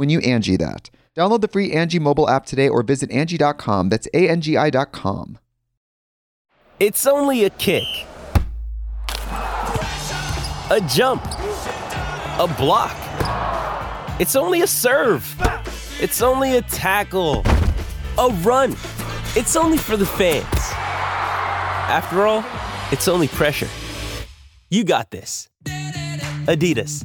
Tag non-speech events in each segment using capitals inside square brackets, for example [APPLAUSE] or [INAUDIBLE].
when you Angi that. Download the free Angi mobile app today or visit Angi.com. That's A-N-G-I dot com. It's only a kick. A jump. A block. It's only a serve. It's only a tackle. A run. It's only for the fans. After all, it's only pressure. You got this. Adidas.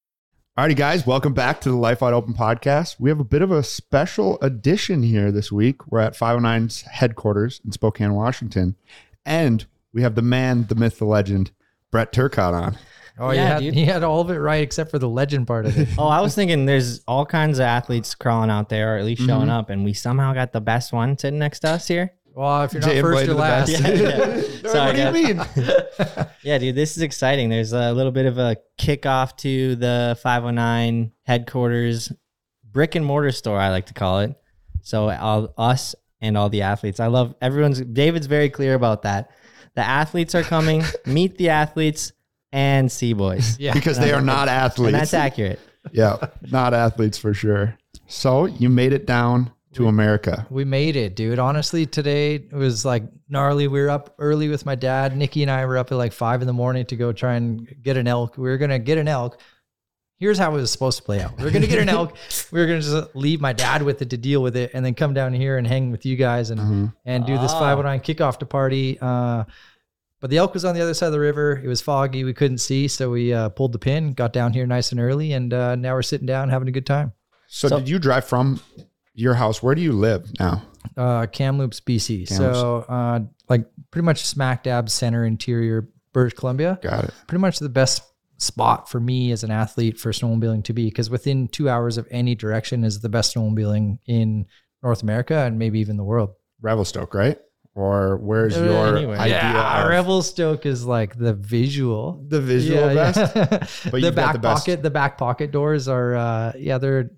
Alrighty, guys, welcome back to the Live Wide Open podcast. We have a bit of a special edition here this week. We're at 509's headquarters in Spokane, Washington, and we have the man, the myth, the legend, Brett Turcotte on. Oh, Yeah, he had, dude. you had all of it right except for the legend part of it. [LAUGHS] Oh, I was thinking there's all kinds of athletes crawling out there, or at least showing mm-hmm. up, and we somehow got the best one sitting next to us here. Well, if you're not Jay first, Blade you're last. best. Yeah, yeah. [LAUGHS] what do you guys. mean? [LAUGHS] Yeah, dude, this is exciting. There's a little bit of a kickoff to the 509 headquarters brick and mortar store, I like to call it. So all us and all the athletes. I love everyone's David's very clear about that. The athletes are coming, [LAUGHS] meet the athletes and see boys. Yeah. because they are not athletes. And that's accurate. yeah, not athletes for sure. So you made it down to America. We made it, dude. Honestly, today it was like gnarly. We were up early with my dad. Nikki and I were up at like five in the morning to go try and get an elk. We were gonna get an elk. Here's how it was supposed to play out. We were gonna get an elk. [LAUGHS] We were gonna just leave my dad with it to deal with it, and then come down here and hang with you guys and and do this Ah. 509 kickoff to party. Uh, but the elk was on the other side of the river. It was foggy. We couldn't see, so we uh, pulled the pin, got down here nice and early, and uh, now we're sitting down having a good time. So, So- did you drive from your house? Where do you live now? uh, Kamloops, BC. Kamloops. So, uh, like pretty much smack dab center interior, British Columbia. Got it. Pretty much the best spot for me as an athlete for snowmobiling to be because within two hours of any direction is the best snowmobiling in North America and maybe even the world. Revelstoke, right? Or where's Uh, your anywhere. idea yeah, of Revelstoke is like the visual. the visual yeah, best? yeah. [LAUGHS] But the back the pocket, the back pocket doors are, uh, yeah, they're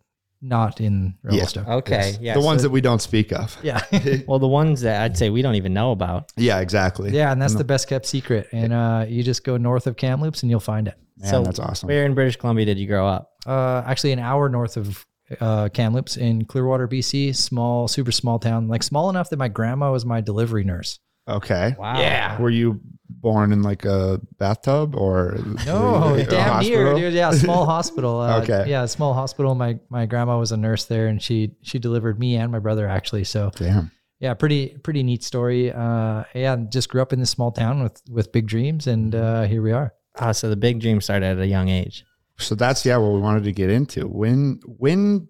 not in Yeah. Revelstoke. Okay. Yeah. the ones that we don't speak of. [LAUGHS] Yeah. [LAUGHS] [LAUGHS] well, the ones that I'd say we don't even know about. Yeah, exactly. Yeah, and that's the best kept secret. And uh, you just go north of Kamloops and you'll find it. Man, that's awesome. Where in British Columbia did you grow up? Uh, actually, an hour north of uh, Kamloops in Clearwater, BC. Small, super small town. Like small enough that my grandma was my delivery nurse. Okay. Wow. Yeah. Were you born in like a bathtub or No, a damn near, dude. Yeah, small [LAUGHS] hospital. Uh, Okay. Yeah, small hospital. My my grandma was a nurse there, and she she delivered me and my brother actually. So Damn. yeah, pretty pretty neat story. Uh, yeah, just grew up in this small town with with big dreams, and uh, here we are. Ah, so the big dream started at a young age. So that's yeah what we wanted to get into. When when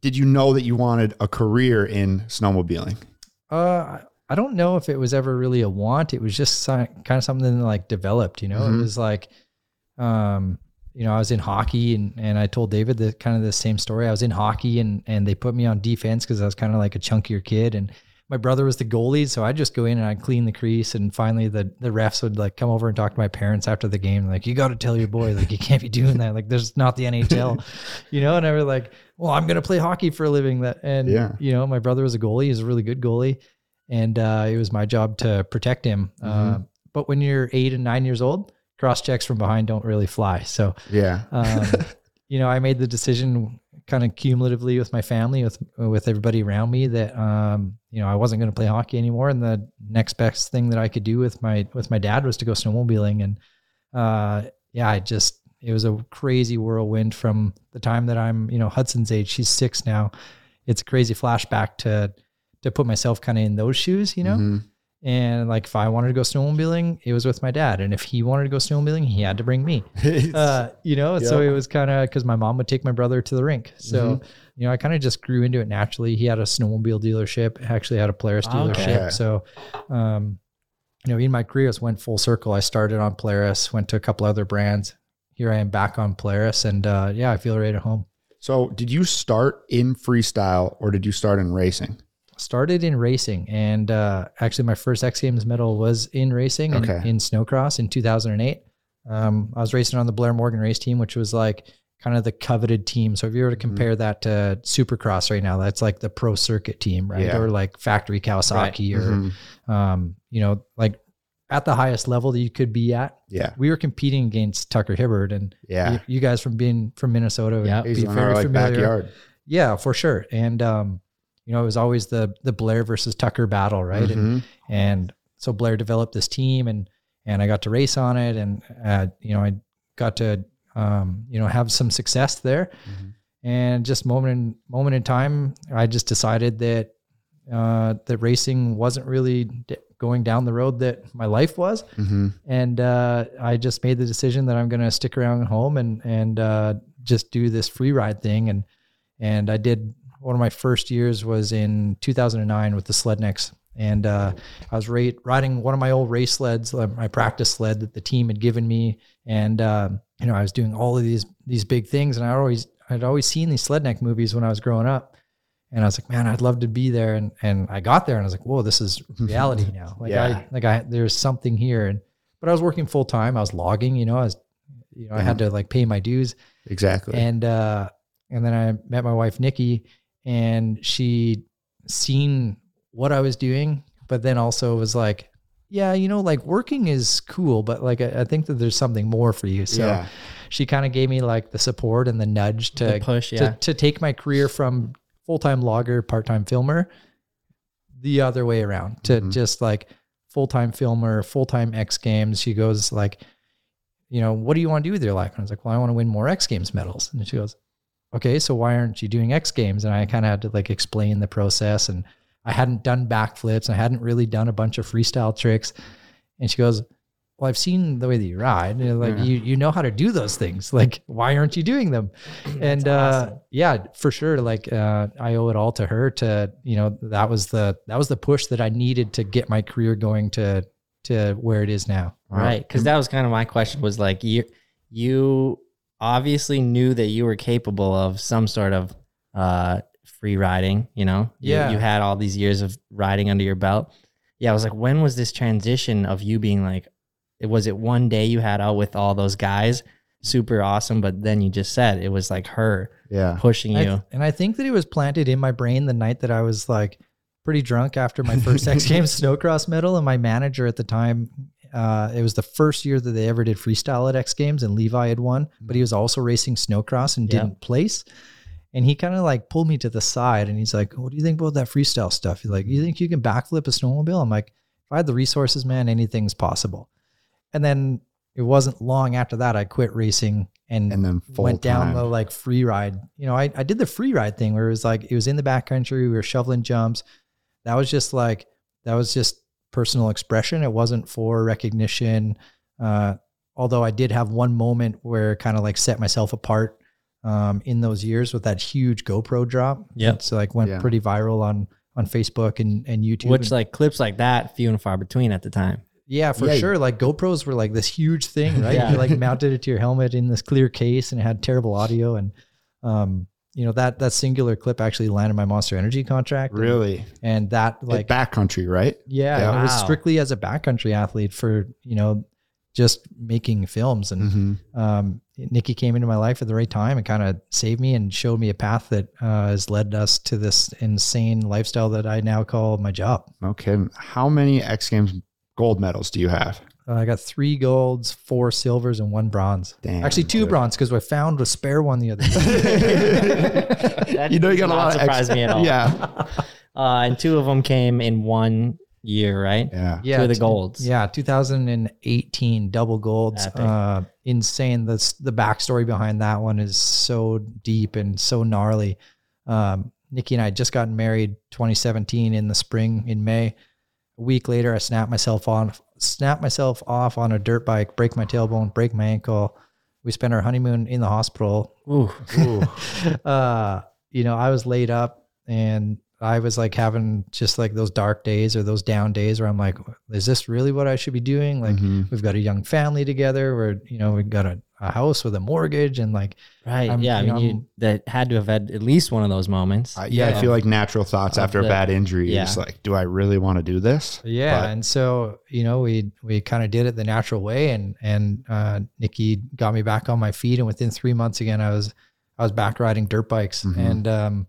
did you know that you wanted a career in snowmobiling? Uh, I don't know if it was ever really a want. It was just kind of something that like developed, you know, Mhm. it was like, um, you know, I was in hockey and, and I told David the kind of the same story. I was in hockey and, and they put me on defense cause I was kind of like a chunkier kid and my brother was the goalie. So I'd just go in and I'd clean the crease. And finally the, the refs would like come over and talk to my parents after the game. Like, you got to tell your boy, like, you can't be doing that. Like, there's not the NHL, [LAUGHS] you know? And I was like, well, I'm going to play hockey for a living that. And, Yeah. you know, my brother was a goalie. He's a really good goalie and uh, it was my job to protect him. Uh, but when you're eight and nine years old, cross checks from behind don't really fly. So, Yeah. um, [LAUGHS] you know, I made the decision kind of cumulatively with my family, with with everybody around me, that um, you know I wasn't going to play hockey anymore, and the next best thing that I could do with my with my dad was to go snowmobiling, and uh, yeah, I just it was a crazy whirlwind from the time that I'm you know Hudson's age. She's six now. It's a crazy flashback to to put myself kind of in those shoes, you know. Mhm. And like if I wanted to go snowmobiling, it was with my dad, and if he wanted to go snowmobiling, he had to bring me [LAUGHS] uh, you know, so it was kind of because my mom would take my brother to the rink. So, Mm-hmm. you know, I kind of just grew into it naturally. He had a snowmobile dealership, actually had a Polaris Okay. dealership. So, um, you know, in my career, it went full circle. I started on Polaris, went to a couple other brands. Here I am back on Polaris, and uh, yeah, I feel right at home. So, did you start in freestyle or did you start in racing? Started in racing, and uh, actually, my first X Games medal was in racing Okay. in snowcross in 2008. Um, I was racing on the Blair Morgan race team, which was like kind of the coveted team. So if you were to Mm-hmm. compare that to Supercross right now, that's like the pro circuit team, right? Yeah. Or like factory Kawasaki, or Mhm. um, you know, like at the highest level that you could be at. Yeah. We were competing against Tucker Hibbert, and Yeah. you, you guys from being from Minnesota, would Yep. be He's in very our like familiar. backyard. Yeah, for sure. And um, you know, it was always the the Blair versus Tucker battle, right? And Mhm. and so Blair developed this team, and and I got to race on it, and uh, you know, I got to um, you know have some success there. And just moment in moment in time, I just decided that uh, that racing wasn't really d- going down the road that my life was, Mhm. and uh, I just made the decision that I'm going to stick around home and and uh, just do this free ride thing. And and I did one of my first years was in 2009 with the Slednecks, and uh, I was ra- riding one of my old race sleds, my practice sled that the team had given me, and uh, you know I was doing all of these these big things, and I always I'd always seen these Sledneck movies when I was growing up. And I was like, man, I'd love to be there. And and I got there and I was like, whoa, this is [LAUGHS] reality now. Like Yeah. I like I there's something here. And but I was working full time. I was logging, you know, I was you know, I had to like pay my dues. Exactly. And uh and then I met my wife Nikki and she seen what I was doing, but then also was like, yeah, you know, like working is cool, but like I, I think that there's something more for you. So Yeah. she kind of gave me like the support and the nudge to The push, to, yeah. to take my career from full-time logger, part-time filmer, the other way around to Mhm. just like full-time filmer, full-time X Games. She goes like, you know, what do you want to do with your life? And I was like, well, I want to win more X Games medals. And she goes, okay, so why aren't you doing X Games? And I kind of had to like explain the process. And I hadn't done backflips. And I hadn't really done a bunch of freestyle tricks. And she goes, well, I've seen the way that you ride. You know, like Yeah. you, you know how to do those things. [LAUGHS] Like, why aren't you doing them? [CLEARS THROAT] and uh, yeah, for sure. Like, uh, I owe it all to her. To you know, that was the that was the push that I needed to get my career going to to where it is now. Right. Because that was kind of my question was like, you, you obviously knew that you were capable of some sort of uh, free riding, you know? You- Yeah. You, had all these years of riding under your belt. Yeah. I was like, when was this transition of you being like, it was it one day you had out with all those guys? Super awesome. But then you just said it was like her yeah. pushing I you. th- and I think that it was planted in my brain the night that I was like pretty drunk after my first [LAUGHS] X Games snowcross medal. And my manager at the time, uh, it was the first year that they ever did freestyle at X Games, and Levi had won, but he was also racing snowcross and Yeah. didn't place. And he kind of like pulled me to the side and he's like, What do you think about that freestyle stuff? He's like, You think you can backflip a snowmobile? I'm like, If I had the resources, man, anything's possible. And then it wasn't long after that I quit racing and, And then went down time. the like free ride. You know, I, I did the free ride thing where it was like it was in the backcountry, we were shoveling jumps. That was just like that was just personal expression. It wasn't for recognition. Uh, although I did have one moment where kind of like set myself apart. um, in those years with that huge GoPro drop. Yeah. So like went Yeah. pretty viral on on Facebook and, and YouTube. Which and- like clips like that, few and far between at the time. yeah, for Yeah. sure. Like GoPros were like this huge thing, [LAUGHS] right? Yeah. You like mounted it to your helmet in this clear case and it had terrible audio. And um, you know, that that singular clip actually landed my Monster Energy contract. Really? And, that Like like backcountry, right? yeah, Yeah. and it was strictly as a backcountry athlete for, you know, just making films. And Mm-hmm. um, Nikki came into my life at the right time and kind of saved me and showed me a path that uh, has led us to this insane lifestyle that I now call my job. Okay. How many X Games gold medals do you have? Uh, I got three golds, four silvers, and one bronze. Damn, Actually, two dude. bronze because I found a spare one the other day. [LAUGHS] You know, you got a lot of surprise me at all. Yeah. [LAUGHS] Uh, and two of them came in one year, right? Yeah. yeah, Two of the golds. Yeah, 2018 double golds. Uh, insane. The the backstory behind that one is so deep and so gnarly. Um, Nikki and I had just gotten married 2017 in the spring in May. A week later, I snapped myself on snapped myself off on a dirt bike, break my tailbone, break my ankle. We spent our honeymoon in the hospital. Ooh. [LAUGHS] uh, you know, I was laid up and I was like having just like those dark days or those down days where I'm like, is this really what I should be doing? Like, Mhm. we've got a young family together where, you know, we've got a, a house with a mortgage and like, Right. I'm- yeah. I you mean, know, you that had to have had at least one of those moments. I- yeah, I feel like natural thoughts Of after a bad injury yeah. is like, do I really want to do this? yeah. But- and so, you know, we, we kind of did it the natural way and, and, uh, Nikki got me back on my feet. And within three months again, I was, I was back riding dirt bikes Mhm. and, um,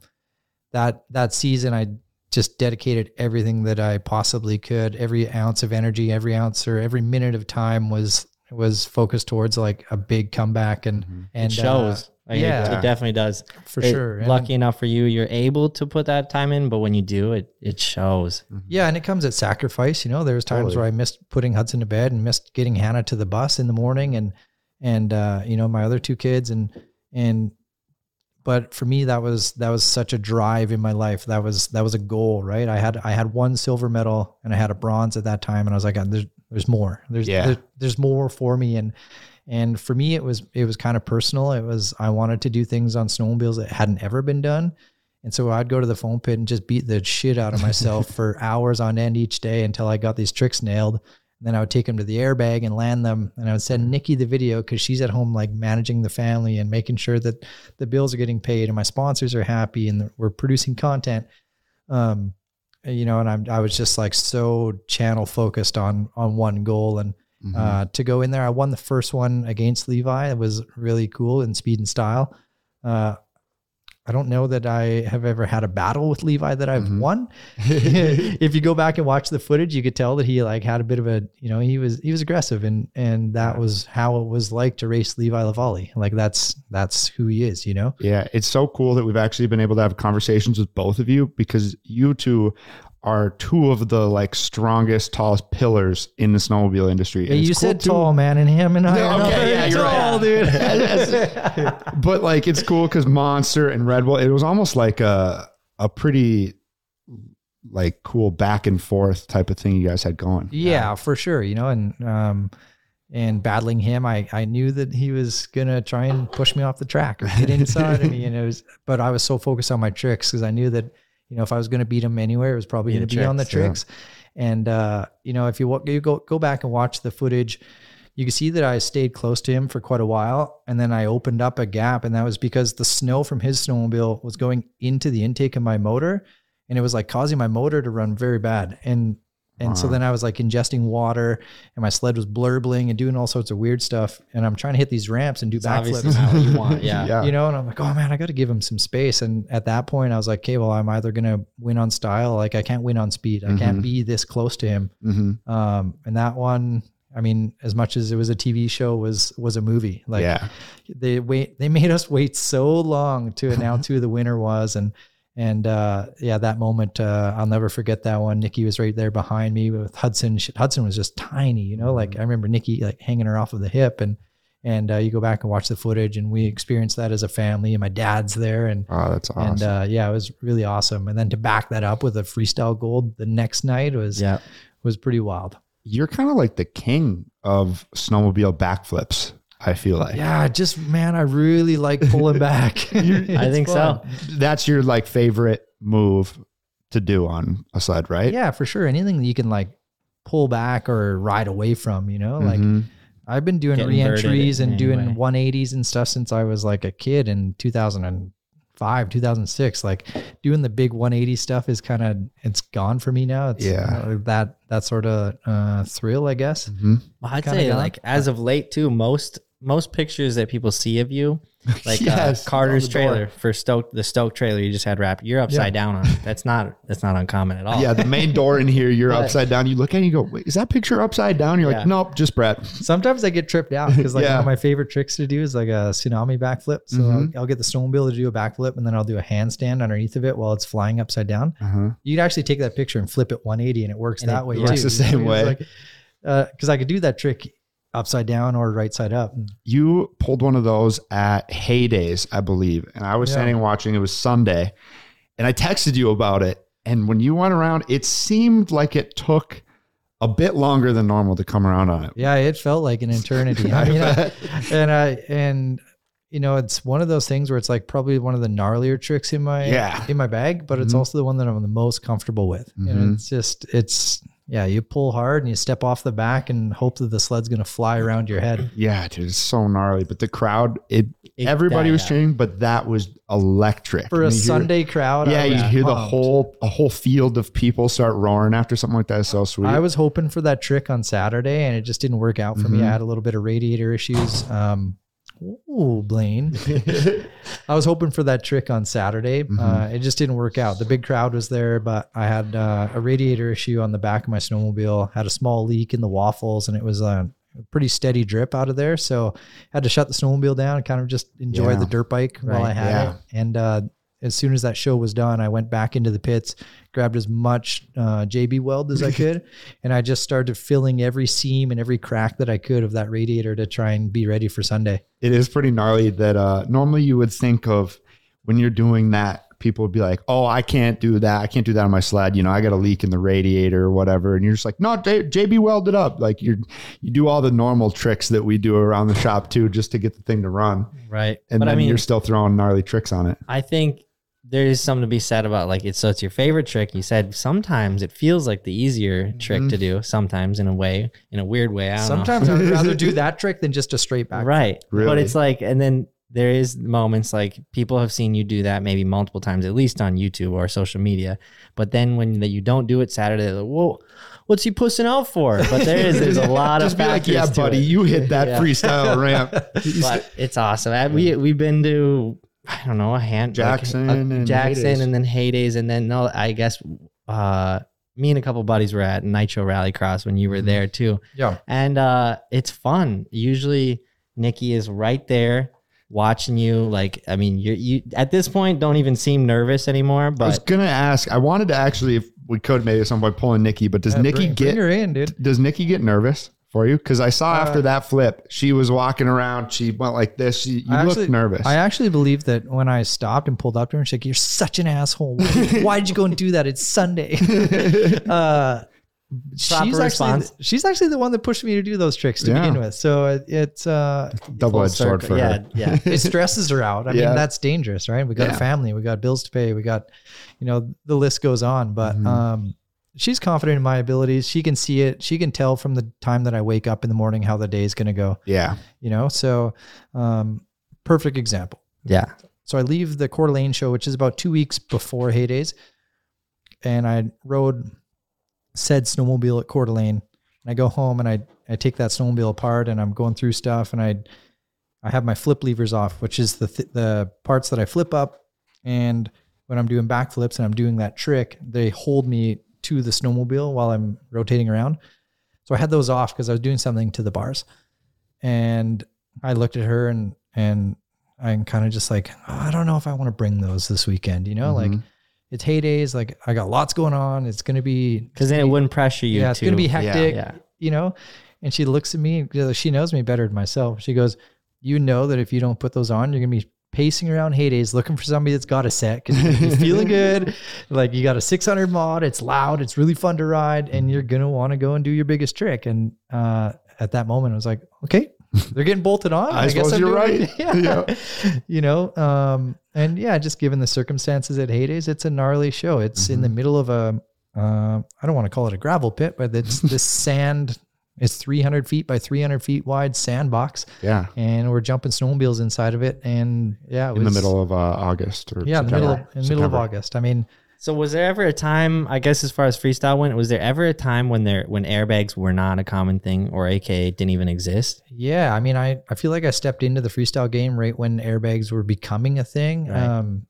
that, that season I just dedicated everything that I possibly could. Every ounce of energy, every ounce or every minute of time was, was focused towards like a big comeback and, and it uh, shows. Like, it- yeah. it, definitely does. for It- sure. And- lucky enough for you, you're able to put that time in, but when you do, it it shows. Yeah, and it comes at sacrifice. You know, there was times Totally. where I missed putting Hudson to bed and missed getting Hannah to the bus in the morning, and and uh, you know my other two kids, and and but for me that was that was such a drive in my life. That was that was a goal, right? I had I had one silver medal and I had a bronze at that time, and I was like, there's there's more. There's Yeah. there- there's more for me, and and for me it was it was kind of personal. It was I wanted to do things on snowmobiles that hadn't ever been done. And so I'd go to the foam pit and just beat the shit out of myself [LAUGHS] for hours on end each day until I got these tricks nailed. And then I would take them to the airbag and land them. And I would send Nikki the video because she's at home, like managing the family and making sure that the bills are getting paid and my sponsors are happy and we're producing content. Um, you know, and I'm, I was just like so channel focused on, on one goal. And, Mhm. uh, to go in there, I won the first one against Levi. It was really cool in speed and style. Uh, I don't know that I have ever had a battle with Levi that I've Mhm. won. [LAUGHS] [LAUGHS] if you go back and watch the footage, you could tell that he like had a bit of a, you know, he was he was aggressive, and and that was how it was like to race Levi LaVallee. Like that's that's who he is, you know. Yeah, it's so cool that we've actually been able to have conversations with both of you because you two are two of the like strongest, tallest pillars in the snowmobile industry. And you cool said too- tall, man, and him and I. No, okay, yeah, you're tall, right. dude. [LAUGHS] but like it's cool because Monster and Red Bull, it was almost like a a pretty like cool back and forth type of thing you guys had going. Yeah, for sure. You know, and um, and battling him, I I knew that he was gonna try and push me off the track or get inside of me, and it was. But I was so focused on my tricks because I knew that you know if I was gonna beat him anywhere, it was probably gonna the be on the tricks, tricks. And uh, you know, if you you go go back and watch the footage. You can see that I stayed close to him for quite a while, and then I opened up a gap, and that was because the snow from his snowmobile was going into the intake of my motor, and it was like causing my motor to run very bad. And and so then I was like ingesting water, and my sled was blurbling and doing all sorts of weird stuff. And I'm trying to hit these ramps and do It's obviously backflips, you want. [LAUGHS] Yeah. Yeah. you know. And I'm like, oh man, I got to give him some space. And at that point, I was like, okay, well, I'm either gonna win on style, like I can't win on speed. I Mhm. can't be this close to him. hmm Um, and that one, I mean, as much as it was a TV show, was was a movie. Like yeah. they wait they made us wait so long to announce [LAUGHS] who the winner was and and uh yeah that moment uh i'll never forget that one nikki was right there behind me with hudson She- hudson was just tiny you know like i remember nikki like hanging her off of the hip and and uh, you go back and watch the footage and we experienced that as a family and my dad's there and Oh, that's awesome. and uh yeah it was really awesome and then to back that up with a freestyle gold the next night was Yeah. was pretty wild You're kind of like the king of snowmobile backflips. I feel like Yeah, just man, I really like pulling [LAUGHS] back. [LAUGHS] I think fun. so. that's your like favorite move to do on a sled, right? Yeah, for sure. Anything that you can like pull back or ride away from, you know, like Mhm. I've been doing Get inverted re-entries and doing way. 180s and stuff since I was like a kid in 2005, 2006. Like doing the big 180 stuff is kind of it's gone for me now. It's Yeah. uh, that that sort of uh, thrill, I guess. Mhm. Well, I'd say gone. like as of late too, most most pictures that people see of you, [LAUGHS] like Yes, uh, Carter's trailer for Stoke, the Stoke trailer you just had wrapped, you're upside down on. it. That's not that's not uncommon at all. Yeah, the main door in here, you're But- [LAUGHS] upside down. You look at it and you go, Wait, is that picture upside down? You're Yeah. like, nope, just Brett. Sometimes I get tripped out [LAUGHS] because like Yeah. one of my favorite tricks to do is like a tsunami backflip. So Mhm. I'll, I'll get the snowmobile to do a backflip and then I'll do a handstand underneath of it while it's flying upside down. Uh-huh. You can actually take that picture and flip it 180 and it works And that it way works too. the same way. Because I could do that trick upside down or right side up. You pulled one of those at Heydays, I believe. And I was Yeah. standing watching, it was Sunday. And I texted you about it. And when you went around, it seemed like it took a bit longer than normal to come around on it. Yeah, it felt like an eternity. [LAUGHS] I mean, I- and I and you know, it's one of those things where it's like probably one of the gnarlier tricks in my Yeah. in my bag, but it's Mhm. also the one that I'm the most comfortable with. Mhm. And it's just it's yeah, you pull hard and you step off the back and hope that the sled's gonna fly around your head. Yeah, dude, it's so gnarly. But the crowd, it, It- everybody was cheering, but that was electric. For a you hear- Sunday crowd, I yeah, you hear the whole a whole field of people start roaring after something like that. It's so sweet. I was hoping for that trick on Saturday and it just didn't work out for me. Mhm. I had a little bit of radiator issues. Um, ooh, Blaine. [LAUGHS] I was hoping for that trick on Saturday. Mhm. Uh, it just didn't work out. The big crowd was there, but I had uh, a radiator issue on the back of my snowmobile, had a small leak in the waffles, and it was a pretty steady drip out of there. So I had to shut the snowmobile down and kind of just enjoy Yeah. the dirt bike while I had yeah. it. And uh, as soon as that show was done, I went back into the pits, grabbed as much uh, JB weld as I [LAUGHS] could, and I just started filling every seam and every crack that I could of that radiator to try and be ready for Sunday. it is pretty gnarly that uh normally you would think of when you're doing that people would be like oh i can't do that. I can't do that on my sled. You know i got a leak in the radiator or whatever. And you're just like no J- jb welded it up. Like you're you do all the normal tricks that we do around the shop too just to get the thing to run. Right. and but then I mean, you're still throwing gnarly tricks on it. I think there is something to be said about like it's so it's your favorite trick. You said sometimes it feels like the easier trick to mm-hmm. do. Sometimes in a way, in a weird way. I don't know. Sometimes I would rather do [LAUGHS] that trick than just a straight back. right Really? but it's like and then there is moments like people have seen you do that maybe multiple times at least on youtube or social media but then when that you don't do it saturday they're like whoa what's he pussing out for [LAUGHS] but there is there's a lot just of be like yeah to buddy it. you hit that [LAUGHS] Yeah. freestyle ramp but it's awesome And we, we've been to i don't know a hand like, Jackson a- and jackson Heydays. and then heydays and then no i guess uh me and a couple buddies were at nitro rallycross when you were Mhm. there too Yeah. and uh it's fun usually nikki is right there watching you like i mean you you at this point don't even seem nervous anymore but i was gonna ask i wanted to actually if we could maybe at some point pull in nikki but does Yeah, nikki bring, get bring her in, dude? does Nikki get nervous for you? Because I saw after Uh, that flip, she was walking around. She went like this. She, you I looked actually- nervous. I actually believe that when I stopped and pulled up to her, and she's like, "You're such an asshole. Why did you go and do that? It's Sunday." [LAUGHS] uh, she's actually response. she's actually the one that pushed me to do those tricks to Yeah. begin with. So it, it's uh, Double edged sword for yeah her. yeah [LAUGHS] it stresses her out. I Yeah. mean, that's dangerous, right? We got Yeah. a family, we got bills to pay, we got, you know, the list goes on. But Mhm. um, she's confident in my abilities. She can see it. She can tell from the time that I wake up in the morning how the day is going to go. Yeah. You know, so um, perfect example. yeah So I leave the Coeur d'Alene show, which is about two weeks before Heydays, and I rode said snowmobile at Coeur d'Alene. And I go home and I I take that snowmobile apart and I'm going through stuff and I I have my flip levers off, which is the th- the parts that I flip up, and when I'm doing backflips and I'm doing that trick, they hold me to the snowmobile while I'm rotating around. So I had those off because I was doing something to the bars, and I looked at her and and I'm kind of just like, "Oh, I don't know if I want to bring those this weekend. You know, like Mhm. it's heydays. Like I got lots going on. It's gonna be because then it wouldn't pressure you yeah, it's to gonna be hectic. yeah You know, and she looks at me. She knows me better than myself. She goes, "You know that if you don't put those on, you're gonna be." Pacing around heydays, looking for somebody that's got a set because you're feeling [LAUGHS] good. Like you got a 600 mod, it's loud, it's really fun to ride, and you're gonna want to go and do your biggest trick. And uh, at that moment, I was like, okay, they're getting bolted on. [LAUGHS] I suppose I'm you're right. [LAUGHS] Yeah. Yeah. you know, um, and yeah, just given the circumstances at Heydays, it's a gnarly show. It's in Mm-hmm. the middle of a, uh, I don't want to call it a gravel pit, but it's this sand. It's 300 feet by 300 feet wide sandbox, Yeah. and we're jumping snowmobiles inside of it. And yeah, it In the middle of uh, August or yeah, in the middle of, in the middle of August. I mean, So was there ever a time, I guess as far as freestyle went, was there ever a time when there when airbags were not a common thing or aka didn't even exist? Yeah, I mean, I, I feel like I stepped into the freestyle game right when airbags were becoming a thing. Right. Um,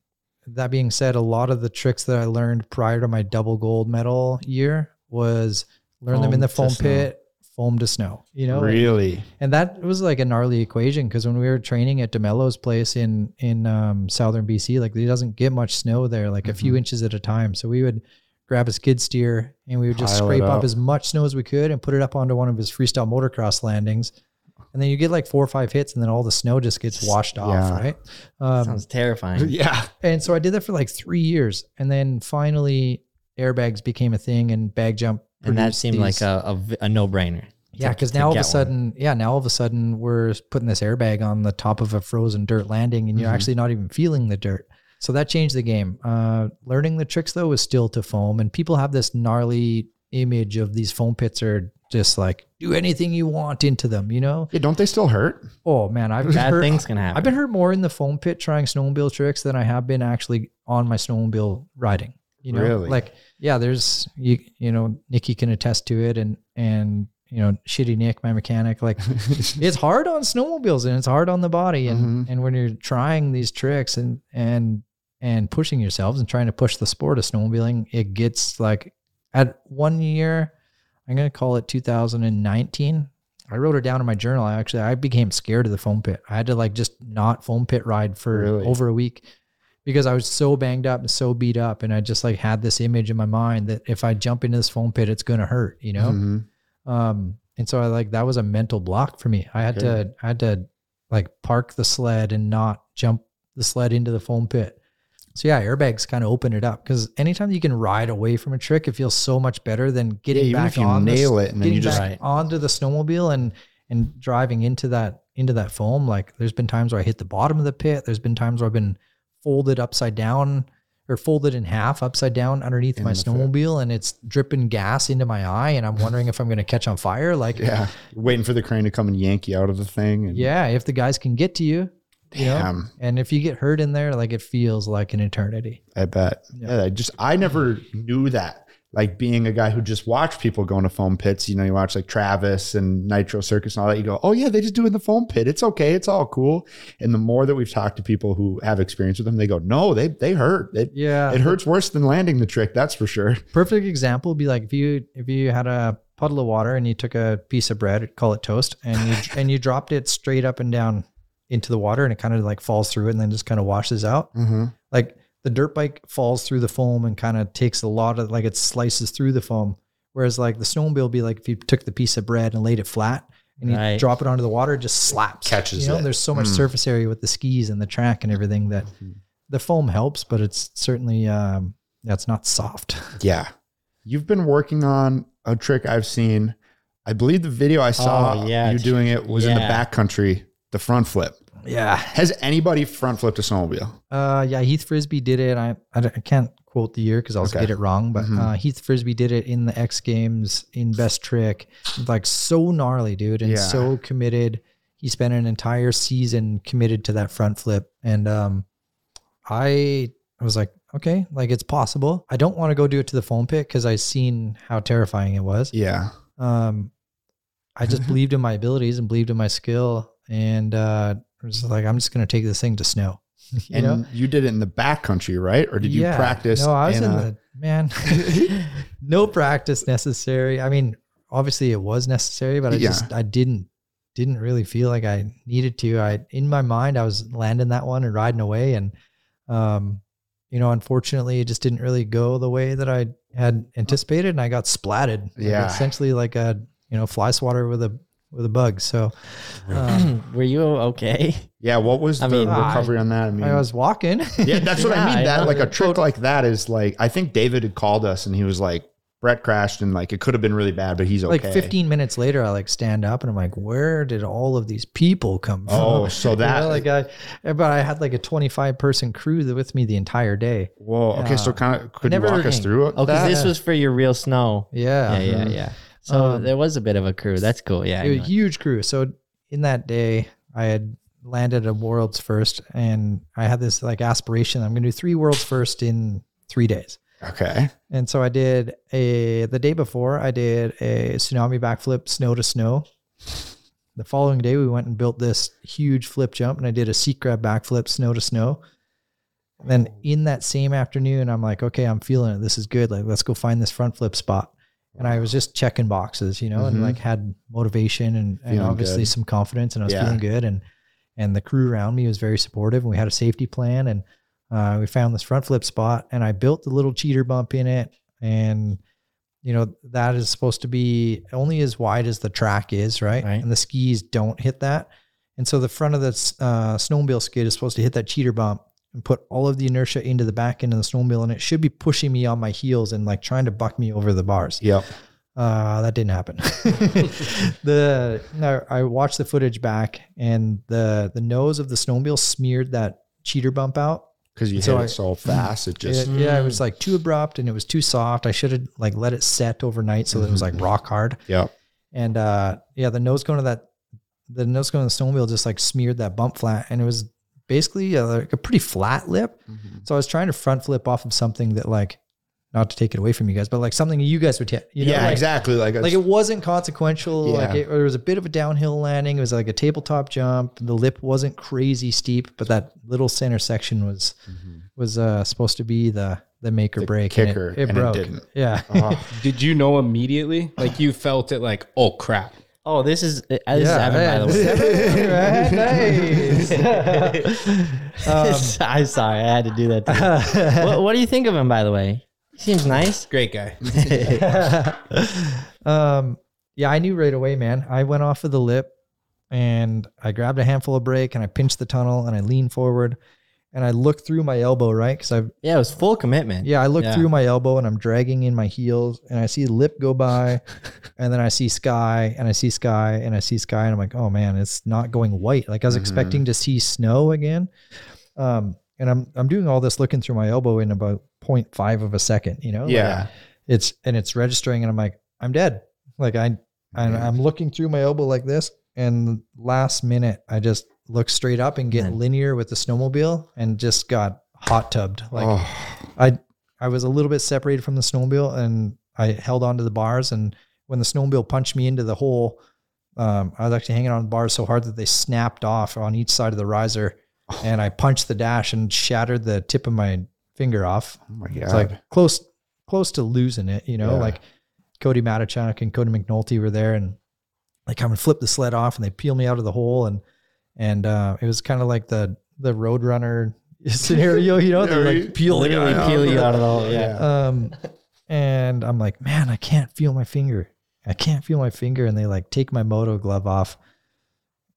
that being said, a lot of the tricks that I learned prior to my double gold medal year was learn them in the to foam snow. pit, foam to snow. You know, Really? and that was like a gnarly equation because when we were training at Demello's place in in um, southern BC, like there doesn't get much snow there, like a Mm-hmm. few inches at a time. So we would grab a skid steer and we would just Pile scrape up up. as much snow as we could and put it up onto one of his freestyle motocross landings. And then you get like four or five hits, and then all the snow just gets washed off, Yeah. right? Um, Sounds terrifying. [LAUGHS] Yeah. and so I did that for like three years, and then finally airbags became a thing, and bag jump. And that seemed these- like a no brainer. yeah, because now all of get a one. sudden, yeah, now all of a sudden we're putting this airbag on the top of a frozen dirt landing, and you're Mm-hmm. actually not even feeling the dirt. So that changed the game. Uh, learning the tricks though was still to foam, and people have this gnarly image of these foam pits are just like do anything you want into them, you know? Yeah, don't they still hurt? Oh man, I've Bad hurt, things can happen. I've been hurt more in the foam pit trying snowmobile tricks than I have been actually on my snowmobile riding. You know, Really? like yeah, there's you you know Nikki can attest to it, and and you know shitty Nick, my mechanic, like [LAUGHS] it's hard on snowmobiles and it's hard on the body, and mm-hmm. and when you're trying these tricks and and and pushing yourselves and trying to push the sport of snowmobiling, it gets like at one year, I'm gonna call it 2019. I wrote it down in my journal. I actually I became scared of the foam pit. I had to like just not foam pit ride for Really? over a week because I was so banged up and so beat up, and I just like had this image in my mind that if I jump into this foam pit, it's gonna hurt, you know. Mhm. Um, and so I like that was a mental block for me. I had to I had to like park the sled and not jump the sled into the foam pit. So yeah, airbags kind of open it up because anytime you can ride away from a trick, it feels so much better than getting even back if you on the nail it and then you just- back onto the snowmobile and and driving into that into that foam. Like there's been times where I hit the bottom of the pit. There's been times where I've been folded upside down or folded in half upside down underneath my the pit. snowmobile and it's dripping gas into my eye and I'm wondering if I'm going to catch on fire. Like Yeah. Waiting for the crane to come and yank you out of the thing. And yeah, if the guys can get to you, you know, Damn. and if you get hurt in there, like it feels like an eternity. I bet. Yeah. I just I never knew that. Like being a guy who just watched people go into foam pits, you know, you watch like Travis and Nitro Circus and all that, you go, Oh yeah, they just do it in the foam pit. It's okay, it's all cool. And the more that we've talked to people who have experience with them, they go, No, they they hurt. It Yeah. it hurts worse than landing the trick, that's for sure. [LAUGHS] Perfect example would be like if you if you had a puddle of water and you took a piece of bread, call it toast, and you [LAUGHS] and you dropped it straight up and down into the water and it kind of like falls through it and then just kind of washes out. Mm-hmm. Like the dirt bike falls through the foam and kind of takes a lot of like it slices through the foam. Whereas like the snowmobile would be like if you took the piece of bread and laid it flat and you Right. drop it onto the water, it just slaps. Catches You know, it. there's so much surface area with the skis and the track and everything that the foam helps, but it's certainly um yeah, it's not soft. [LAUGHS] Yeah. You've been working on a trick I've seen. I believe the video I saw Oh, yeah. you doing it was in the Yeah. backcountry, the front flip. Yeah. Has anybody front flipped a snowmobile? Uh, yeah, Heath Frisby did it. I I, I can't quote the year because I'll Okay. get it wrong, but Mhm. uh, Heath Frisby did it in the X Games in Best Trick, like so gnarly, dude, and Yeah. so committed. He spent an entire season committed to that front flip, and um, I was like, okay, like it's possible. I don't want to go do it to the foam pit because I seen how terrifying it was. Yeah. Um, I just [LAUGHS] believed in my abilities and believed in my skill, and uh, I was like, I'm just gonna take this thing to snow. [LAUGHS] you and know, you did it in the backcountry, right? Or did you Yeah. practice? No, I was in, a- the man. [LAUGHS] no practice necessary. I mean, obviously it was necessary, but I Yeah. just I didn't didn't really feel like I needed to. I in my mind I was landing that one and riding away, and um, you know, unfortunately, it just didn't really go the way that I had anticipated, and I got splatted. Like, Yeah. essentially like a you know fly swatter with a with a bug. So um, [CLEARS THROAT] Were you okay? yeah. What was I the mean- recovery on that? I mean, I was walking. yeah, that's what [LAUGHS] Yeah, I mean. That know. like a trick like that is like I think David had called us and he was like, Brett crashed and like it could have been really bad, but he's okay. Like 15 minutes later, I like stand up and I'm like, where did all of these people come from? Oh, [LAUGHS] so You know, that like I, but I had like a 25 person crew with me the entire day. Whoa. Okay, so kind of could never- you walk us through it? Oh, because this was for your real snow. Yeah. Yeah, yeah, yeah. So Um, there was a bit of a crew. That's cool. Yeah. It was a huge crew. So in that day, I had landed a world's first and I had this like aspiration. I'm going to do three world's first in three days. okay. And so I did a the day before I did a tsunami backflip snow to snow. The following day we went and built this huge flip jump and I did a seat grab backflip snow to snow. And then in that same afternoon I'm like, okay, I'm feeling it. This is good. Like let's go find this front flip spot. And I was just checking boxes, you know, and Mhm. like had motivation and, and obviously good. some confidence and I was Yeah. feeling good and and the crew around me was very supportive and we had a safety plan and uh, we found this front flip spot and I built the little cheater bump in it. And, you know, that is supposed to be only as wide as the track is, right? Right. And the skis don't hit that. And so the front of the uh, snowmobile skid is supposed to hit that cheater bump and put all of the inertia into the back end of the snowmobile. And it should be pushing me on my heels and like trying to buck me over the bars. Yeah. Uh, that didn't happen. [LAUGHS] [LAUGHS] the no, I watched the footage back, and the the nose of the snowmobile smeared that cheater bump out. Because you So hit I- it so fast, it just It- yeah, it was like too abrupt and it was too soft. I should have like let it set overnight so that it was like rock hard. Yeah, And uh, yeah, the nose going to that, the nose going to the snowmobile just like smeared that bump flat, and it was basically a, like a pretty flat lip. Mm-hmm. So I was trying to front flip off of something that like, not to take it away from you guys, but like something you guys would hit. You know, yeah, like, exactly. Like, like it wasn't consequential. Like it, it was a bit of a downhill landing. It was like a tabletop jump. The lip wasn't crazy steep, but that little center section was mm-hmm. was uh, supposed to be the the make or The break. and it- kicker, it, and it broke. didn't. Yeah. oh, [LAUGHS] Did you know immediately? Like you felt it like, oh crap. Oh, this is uh, this is Evan, by the way. [LAUGHS] [LAUGHS] Um, I'm sorry, I had to do that. To you. what, what do you think of him, by the way? He seems nice. Great guy. [LAUGHS] um, yeah, I knew right away, man. I went off of the lip and I grabbed a handful of brake and I pinched the tunnel and I leaned forward and I look through my elbow, right? Because I've Yeah, it was full commitment. Yeah, I look Yeah. through my elbow and I'm dragging in my heels and I see lip go by [LAUGHS] and then I see sky and I see sky and I see sky and I'm like, oh man, it's not going white. Like I was expecting to see snow again. Um, and I'm I'm doing all this looking through my elbow in about 0.5 of a second, you know? Like, yeah. it's and it's registering and I'm like, I'm dead. Like I and I'm looking through my elbow like this and last minute I just look straight up and get Man. linear with the snowmobile and just got hot tubbed. Like oh, I I was a little bit separated from the snowmobile and I held onto the bars and when the snowmobile punched me into the hole, um, I was actually hanging on the bars so hard that they snapped off on each side of the riser and I punched the dash and shattered the tip of my finger off. oh my god. It's like close close to losing it, you know, Yeah. like Cody Matichuk and Cody McNulty were there and they come and flip the sled off and they peel me out of the hole and and uh, it was kind of like the the Roadrunner [LAUGHS] scenario, you know, [LAUGHS] they like peel the Literally guy peel out. you out of the hole. Yeah. Um, and I'm like, man, I can't feel my finger. I can't feel my finger. And they like take my moto glove off.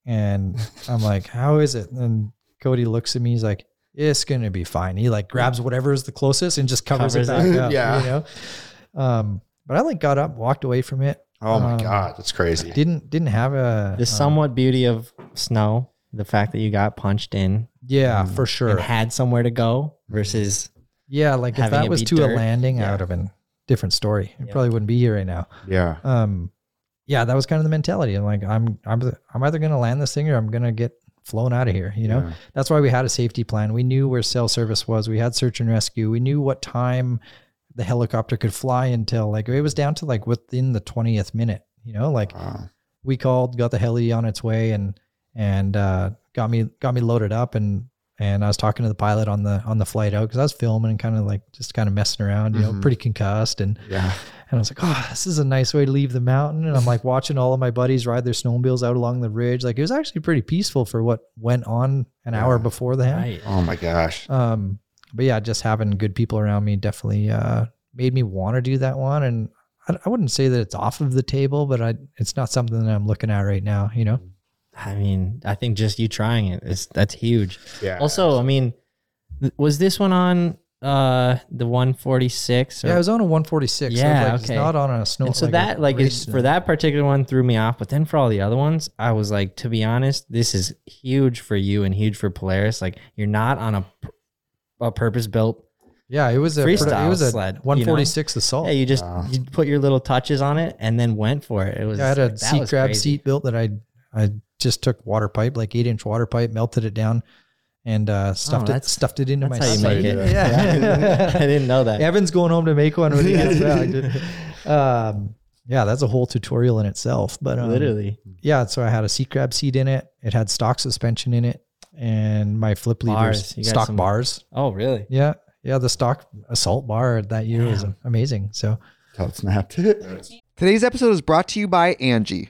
And I'm like, how is it? And Cody looks at me. He's like, it's going to be fine. He like grabs whatever is the closest and just covers, Covers it back it. up. [LAUGHS] Yeah. You know? Um, but I like got up, walked away from it. oh my um, god, that's crazy. Didn't, didn't have a, The um, somewhat beauty of snow, the fact that you got punched in yeah, for sure. and had somewhere to go versus Yeah. Like if having that it was to dirt. a landing, Yeah. I would have been different story. I Yeah. probably wouldn't be here right now. yeah. um yeah that was kind of the mentality i'm like i'm i'm i'm either going to land this thing or i'm going to get flown out of here you know Yeah. that's why we had a safety plan we knew where cell service was we had search and rescue we knew what time the helicopter could fly until like it was down to like within the 20th minute you know like Wow. we called got the heli on its way and and uh got me got me loaded up and and I was talking to the pilot on the on the flight out because I was filming and kind of like just kind of messing around, you know, Mhm. pretty concussed and Yeah. and I was like, oh, this is a nice way to leave the mountain. And I'm like watching all of my buddies ride their snowmobiles out along the ridge. Like it was actually pretty peaceful for what went on an hour before the right. Oh my gosh. Um, but yeah, just having good people around me definitely uh, made me want to do that one. And I, I wouldn't say that it's off of the table, but I it's not something that I'm looking at right now. You know? I mean, I think just you trying it is that's huge. Yeah. Also, I mean, was this one on uh the 146. Or, Yeah, I was on a 146. so Yeah, like, it's okay. not on a snow. and so like that like is, for that particular one threw me off. But then for all the other ones, I was like, to be honest, this is huge for you and huge for Polaris. Like you're not on a a purpose built. Yeah, it was a freestyle it was a sled, you know? 146 assault. Yeah, you just you put your little touches on it and then went for it. It was Yeah, I had a like, that seat grab crazy. seat built that I I just took water pipe, like eight inch water pipe, melted it down, and uh, stuffed it Oh, that's- stuffed it into my That's how you make it. Yeah. [LAUGHS] I didn't know that. Evan's going home to make one when he gets back. [LAUGHS] um, yeah, that's a whole tutorial in itself. But um, Literally. yeah. So I had a sea crab seat in it. It had stock suspension in it, and my flip Bars. levers, You stock some- bars. Oh, really? Yeah, yeah. The stock assault bar that year was amazing. So Till it snapped. [LAUGHS] Today's episode is brought to you by Angi.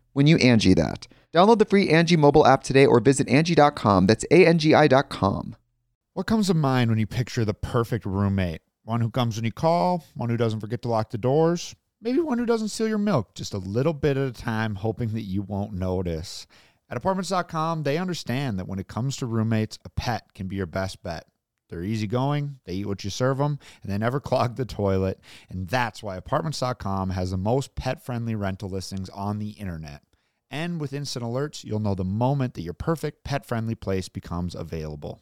when you Angi that. Download the free Angi mobile app today or visit Angi.com. That's A-N-G-I dot com. What comes to mind when you picture the perfect roommate? One who comes when you call, one who doesn't forget to lock the doors, maybe one who doesn't steal your milk just a little bit at a time, hoping that you won't notice. At apartments.com, they understand that when it comes to roommates, a pet can be your best bet. They're easygoing, they eat what you serve them, and they never [LAUGHS] clog the toilet. And that's why apartments.com has the most pet friendly rental listings on the internet. And with instant alerts, you'll know the moment that your perfect pet friendly place becomes available.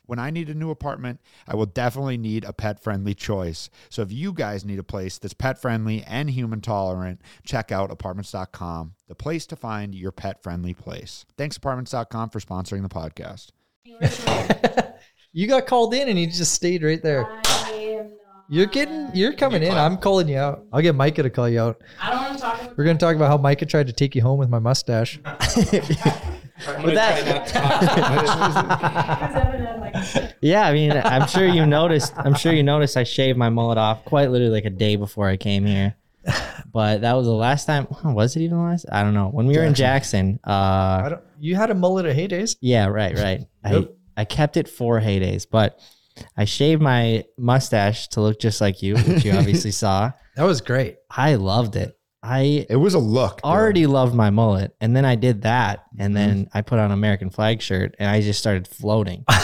When I need a new apartment, I will definitely need a pet friendly choice. So if you guys need a place that's pet friendly and human tolerant, check out apartments.com, the place to find your pet friendly place. Thanks, apartments.com, for sponsoring the podcast. [LAUGHS] you got called in and you just stayed right there. You're getting, you're coming in. I'm calling you out. I'll get Micah to call you out. I don't want to talk about We're gonna talk about how Micah tried to take you home with my mustache. [LAUGHS] But that, [LAUGHS] because Evan had like yeah, I mean, I'm sure you noticed. I'm sure you noticed I shaved my mullet off quite literally like a day before I came here. But that was the last time. Was it even the last? I don't know. When we were in Jackson, uh, I don't. You had a mullet at heydays. Yeah, right, right. I I kept it for heydays, but I shaved my mustache to look just like you, which you obviously [LAUGHS] saw. That was great. I loved it. I It was a look. dude. already loved my mullet, and then I did that, and then mm-hmm. I put on American flag shirt, and I just started floating. [LAUGHS] [LAUGHS]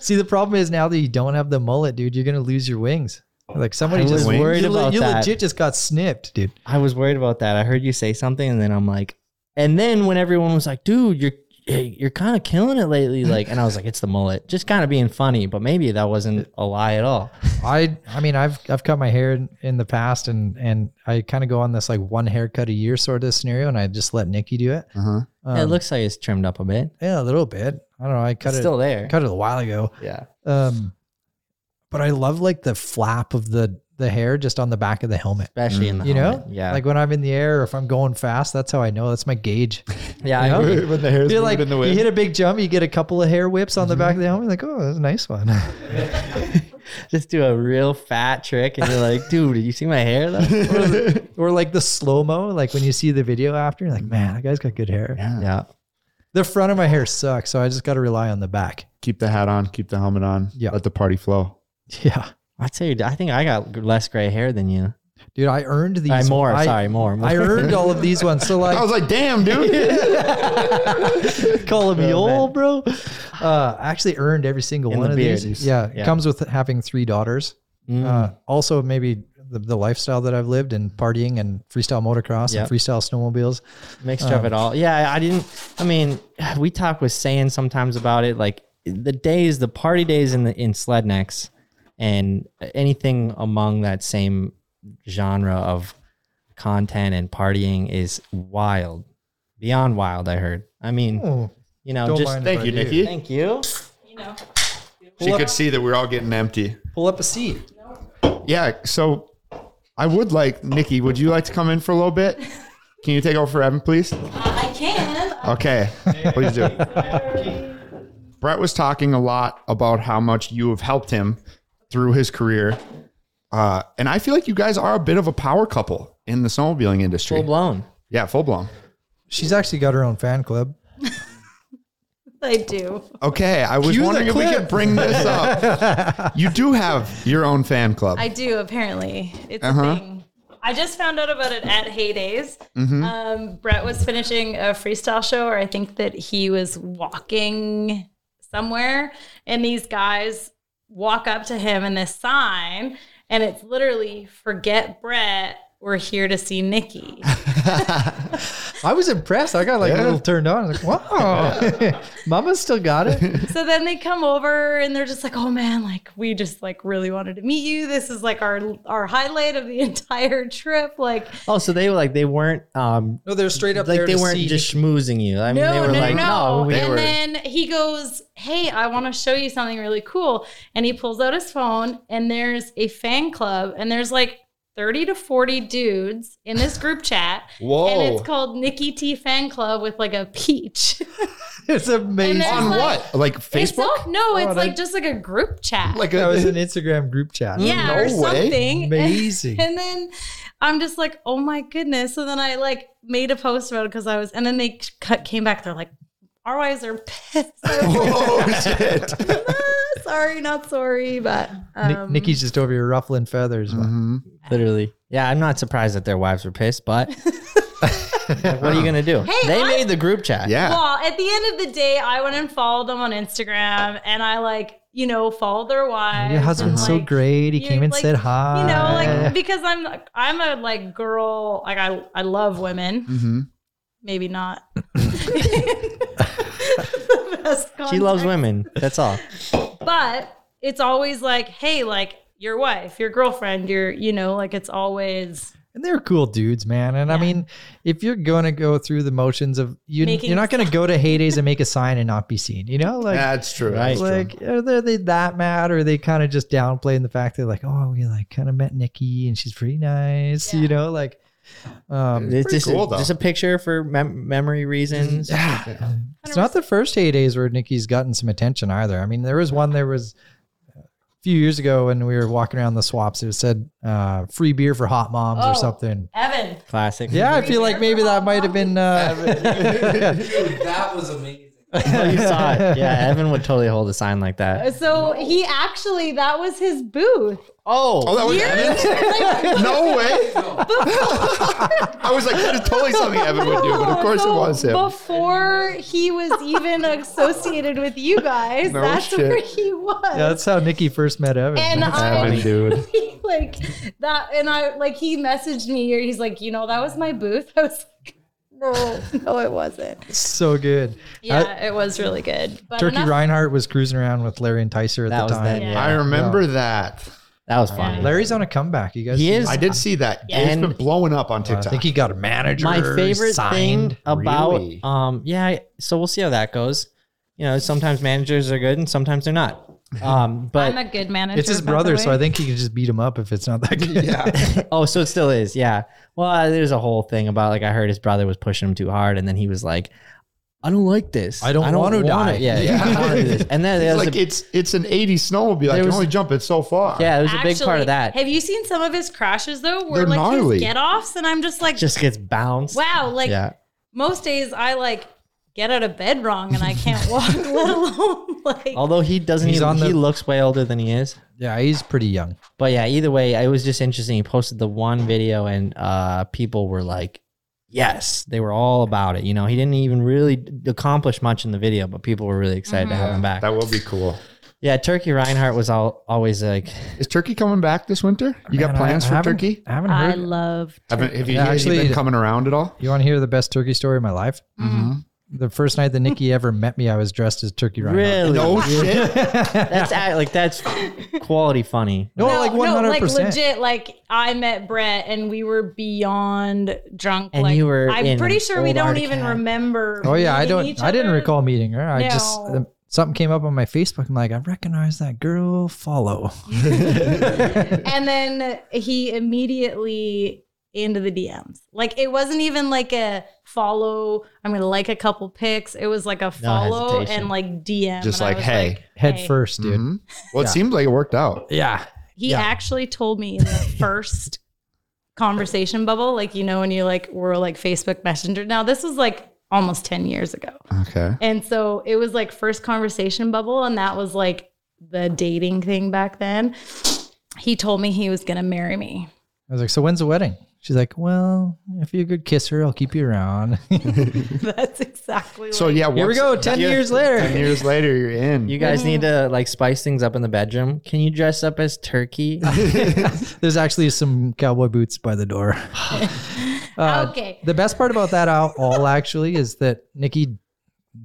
See, the problem is now that you don't have the mullet, dude, you're gonna lose your wings. Like somebody I was just worried you, le- about you that. legit just got snipped, dude. I was worried about that. I heard you say something, and then I'm like, and then when everyone was like, "Dude, you're you're kind of killing it lately," [LAUGHS] like, and I was like, "It's the mullet," just kind of being funny, but maybe that wasn't a lie at all. [LAUGHS] I I mean I've I've cut my hair in, in the past and and I kind of go on this like one haircut a year sort of scenario and I just let Nikki do it. Uh-huh. Um, it looks like it's trimmed up a bit. yeah a little bit. I don't know. I cut It's it still there. cut it a while ago. Yeah. Um, but I love like the flap of the the hair just on the back of the helmet. especially in the You know, helmet. yeah, like when I'm in the air or if I'm going fast, that's how I know. That's my gauge. [LAUGHS] yeah, you I know? know. when the hair's You're like in the you hit a big jump, you get a couple of hair whips on the back of the mm-hmm. helmet. Like, oh, that's a nice one. [LAUGHS] just do a real fat trick, and you're like, dude, did you see my hair though? [LAUGHS] or like the slow mo, like when you see the video after, you're like, man, that guy's got good hair. yeah. The front of my hair sucks, so I just got to rely on the back. Keep the hat on, keep the helmet on. Yeah. Let the party flow. Yeah, I'd say I think I got less gray hair than you. dude, I earned these. Uh, more, I, sorry, more. more. I earned all of these ones. So [LAUGHS] like, I was like, damn, dude. [LAUGHS] calling me Oh, man. old, bro. Uh, I actually earned every single In one the of beard. these. Yeah, Yeah. comes with having three daughters. Mm. Uh, also, maybe the, the lifestyle that I've lived and partying and freestyle motocross Yep. and freestyle snowmobiles. mixture of it all. Yeah, I didn't. I mean, we talk with saying sometimes about it, like the days, the party days in the in Slednecks, and anything among that same genre of content and partying is wild, beyond wild. I heard. I mean, Oh, you know, just Thank you, do. Nikki. thank you. You know. She could see that we're all getting empty. Pull up a seat. Yeah. So I would like, Nikki, would you like to come in for a little bit? Can you take over for Evan, please? Uh, I can. Okay. Please do. Brett was talking a lot about how much you have helped him through his career. Uh, and I feel like you guys are a bit of a power couple in the snowmobiling industry. Full blown. Yeah, full blown. She's actually got her own fan club. [LAUGHS] I do. Okay, I was Cue the wondering if we clip. could bring this up. [LAUGHS] you do have your own fan club. I do, apparently. It's Uh-huh. a thing. I just found out about it at Heydays. Mm-hmm. Um, Brett was finishing a freestyle show, or I think that he was walking somewhere, and these guys walk up to him in this sign, and it's literally "Forget Brett, we're here to see Nikki." [LAUGHS] I was impressed. I got like a little turned on. I was like, wow, [LAUGHS] Mama's still got it. so then they come over and they're just like, "Oh man, like we just like really wanted to meet you. This is like our our highlight of the [LAUGHS] entire trip." Like, Oh, so they were like they weren't um No, they're straight up like there they to weren't see just schmoozing you. I mean, no, they were no, like, no, no, we and were. then he goes, "Hey, I want to show you something really cool." And he pulls out his phone, and there's a fan club, and there's like 30 to 40 dudes in this group chat. Whoa. And it's called Nikki T Fan Club with like a peach. [LAUGHS] It's amazing. there's On like- what? Like It's Facebook? all- no, oh, it's Oh, like that- just like a group chat. Like That was an [LAUGHS] Instagram group chat. yeah, No or way. something. [LAUGHS] Amazing. And then I'm just like, oh my goodness. So then I like made a post about it because I was, and then they cut, came back. They're like, our wives are pissed. I oh shit. "Ah, sorry, not sorry, but Ni- um, Nikki's just over here ruffling feathers. Mhm. Literally. Yeah, I'm not surprised that their wives were pissed, but [LAUGHS] [LAUGHS] what are you gonna do? Hey, they I- made the group chat. Yeah. Well, at the end of the day, I went and followed them on Instagram, and I like, you know, followed their wives. Your husband's and, so great. He you- came and like, said hi. You know, like because I'm I'm a like girl, like I I love women. hmm Maybe not. [LAUGHS] The best She loves women. That's all. but it's always like, hey, like your wife, your girlfriend, your, you know, like it's always And they're cool dudes, man. And I mean, if you're going to go through the motions of you, Making you're not going to go to [LAUGHS] heydays and make a sign and not be seen. You know, like That's true. That's like are they, are they that mad or are they kind of just downplaying the fact they're like, oh, we like kind of met Nikki and she's pretty nice. You know, like um, It's just, cool, just a picture for mem- memory reasons. yeah. It's not the first heydays where Nikki's gotten some attention either. I mean, there was one there was a few years ago when we were walking around the swaps. It said uh, free beer for hot moms Oh. or something. Evan. Classic. Yeah, I feel like maybe that might have been. Uh, [LAUGHS] that was amazing. Oh, you saw it. [LAUGHS] Yeah, Evan would totally hold a sign like that. So he actually that was his booth. Oh, Oh, that was Evan? [LAUGHS] no way. [LAUGHS] I was like, that is totally something Evan would do, but of course it So was him. Before he was even associated with you guys, No that's shit. where he was. yeah, that's how Nikki first met Evan. and I, Evan, dude. [LAUGHS] he, like that, and I like he messaged me. or He's like, you know, that was my booth. I was like, no, no, it wasn't. so good. Yeah, it was really good. But Turkey enough- Reinhardt was cruising around with Larry Enticer at That the was time. then, yeah. I remember that. That was fun. Yeah. Larry's on a comeback. You guys, He see is. that? I did see that. Yeah. It's And- been blowing up on TikTok. I think he got a manager. My favorite signed. thing about Really? um yeah, so we'll see how that goes. You know, sometimes managers are good and sometimes they're not. [LAUGHS] Um, but I'm a good manager. It's his by the brother, so way. I think he can just beat him up if it's not that [LAUGHS] good. yeah. [LAUGHS] oh, so it still is, yeah. Well, uh, there's a whole thing about like I heard his brother was pushing him too hard, and then he was like, I don't like this. I don't want to die." Yeah, yeah. I don't wanna do this. And then [LAUGHS] It's there's like a, it's it's an 80s snowmobile. I can was- only jump it so far. yeah, there's a big part of that. Have you seen some of his crashes though, where They're like gnarly. his get offs, and I'm just like, Just gets bounced. wow, like yeah. most days I like get out of bed wrong and I can't [LAUGHS] walk, let alone like. Although he doesn't He's even, on the- he looks way older than he is. Yeah, he's pretty young. But yeah, either way, it was just interesting. He posted the one video and uh people were like, yes, they were all about it. You know, he didn't even really accomplish much in the video, but people were really excited to have him back. That will be cool. Yeah, Turkey Reinhardt was all, always like, Is Turkey coming back this winter? You got Man, I- plans I for Turkey? I haven't I heard. love. Haven't have you, Yeah, actually- been coming around at all? you want to hear the best turkey story of my life? Mm-hmm. The first night that Nikki ever met me, I was dressed as Turkey Reinhardt. really? No shit. [LAUGHS] That's act- like that's quality funny. No, like one no, hundred like percent. legit. Like I met Brett and we were beyond drunk. And like, you were I'm in pretty sure we old don't even hat. remember. Oh yeah, I meeting don't. each I didn't other. recall meeting her. I just No. uh, something came up on my Facebook. I'm like, I recognize that girl. Follow. [LAUGHS] and then he immediately into the DMs. Like it wasn't even like a follow. I'm gonna like a couple pics. It was like a follow hesitation. and like DM. Just and I like, was hey. Head hey. first, dude. Mhm. Well, it Yeah. seemed like it worked out. Yeah. He Yeah. actually told me in the [LAUGHS] first conversation bubble, like you know, when you like were like Facebook Messenger. Now this was like almost 10 years ago. Okay. And so it was like first conversation bubble, and that was like the dating thing back then. He told me he was gonna marry me. I was like, so when's the wedding? She's like, well, if you're a good kisser, I'll keep you around. [LAUGHS] [LAUGHS] That's exactly So like- yeah, Here we go. Ten Yeah. years later. Ten years later, you're in. You guys need to like spice things up in the bedroom. Can you dress up as turkey? [LAUGHS] There's actually some cowboy boots by the door. Uh, okay. The best part about that all, all actually is that Nikki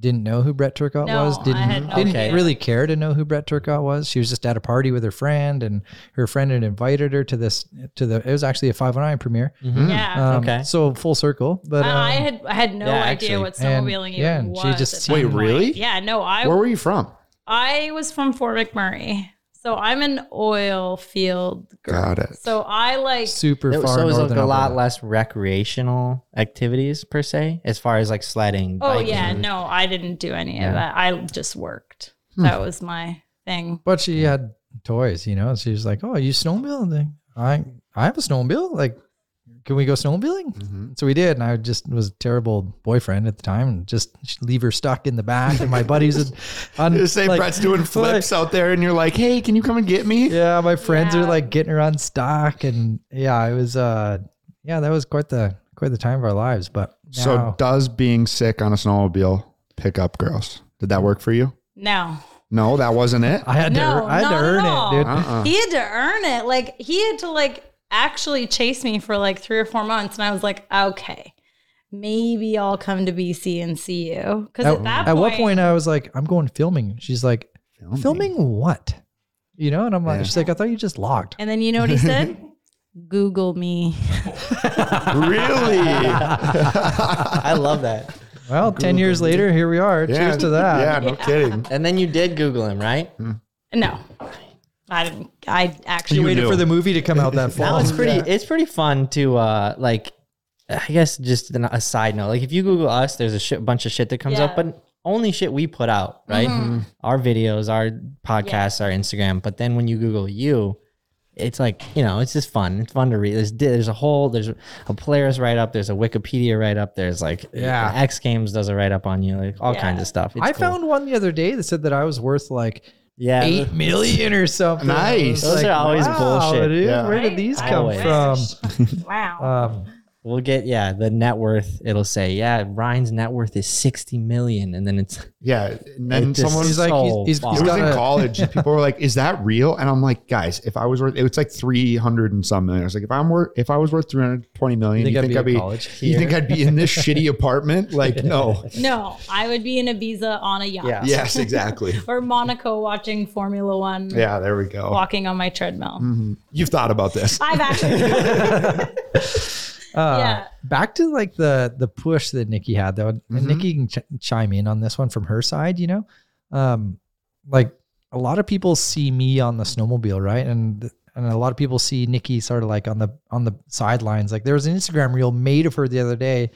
didn't know who Brett Turcotte No, was. Didn't had no didn't idea. really care to know who Brett Turcotte was. She was just at a party with her friend, and her friend had invited her to this to the. It was actually a 509 premiere. Yeah. Um, Okay. So full circle, but I um, had I had no Yeah, idea actually. what And- snowmobiling even yeah, and was. she just- at that Wait, point. really? Yeah, no, I Where were you from? I was from Fort McMurray. So I'm an oil field girl. Got it. So I like super There- far so it was like a lot Alberta. less recreational activities per se, as far as like sledding. Oh biking. yeah, no, I didn't do any Yeah. of that. I just worked. Hmm. That was my thing. But she had toys, you know. She was like, "Oh, you snowmobile?" And I I have a snowmobile. Like, can we go snowmobiling? Mm-hmm. So we did, and I just was a terrible boyfriend at the time, and just leave her stuck in the back, and my buddies would. [LAUGHS] On, The same like- Brett's doing [LAUGHS] flips out there, and you're like, "Hey, can you come and get me?" Yeah, my friends Yeah. are like getting her unstuck, and yeah, it was. uh Yeah, that was quite the quite the time of our lives. But So does being sick on a snowmobile pick up girls? Did that work for you? No. No, that wasn't it. I had to No, ear- I had to earn it, dude. Uh-uh. He had to earn it. Like he had to like actually chased me for like three or four months, and I was like, okay, maybe I'll come to BC and see you. Because At, at, that at point, what point I was like, I'm going filming. She's like, filming, what? You know, and I'm like, Yeah. she's like, I thought you just logged. and then you know what he [LAUGHS] said? Google me. really? [LAUGHS] I love that. Well, ten years later, here we are. Cheers to that. Yeah, no kidding. And then you did Google him, right? No, I didn't. I actually You waited knew. for the movie to come out that [LAUGHS] Now fall. it's pretty. It's pretty fun to uh like. I guess just an- a side note. Like if you Google us, there's a shit, bunch of shit that comes up, Yeah. but only shit we put out, right? Our videos, our podcasts, our Instagram. But then when you Google you, it's like you know, it's just fun. It's fun to read. There's there's a whole there's a players write up. There's a Wikipedia write up. There's like Yeah. X Games does a write up on you, like all Yeah. kinds of stuff. It's I cool. found one the other day that said that I was worth like yeah. eight million or something. Nice. I was Those are always bullshit. dude, Yeah. Where did these come Always. from? [LAUGHS] wow. Um, We'll get yeah the net worth. It'll say yeah Ryan's net worth is sixty million, and then it's Yeah, and then It just- someone's like, so he's, he's, fun. he's it was got in a, college. and People were like, "Is that real?" And I'm like, "Guys, if I was worth, it, it's like 300 and some million. I was like, if I'm worth, if I was worth 320 million, You you think think, I'd I'd be be? in college you think I'd be in this shitty [LAUGHS] apartment? Like, no. [LAUGHS] no, I would be in Ibiza on a yacht. Yeah. Yes, exactly. [LAUGHS] Or Monaco watching Formula One. Yeah, there we go. Walking on my treadmill. Mm-hmm. You've thought about this. I've actually. Uh, Yeah. back to like the the push that Nikki had though, and Mhm. Nikki can ch- chime in on this one from her side. You know, um, like a lot of people see me on the snowmobile, right, and and a lot of people see Nikki sort of like on the on the sidelines. Like there was an Instagram reel made of her the other day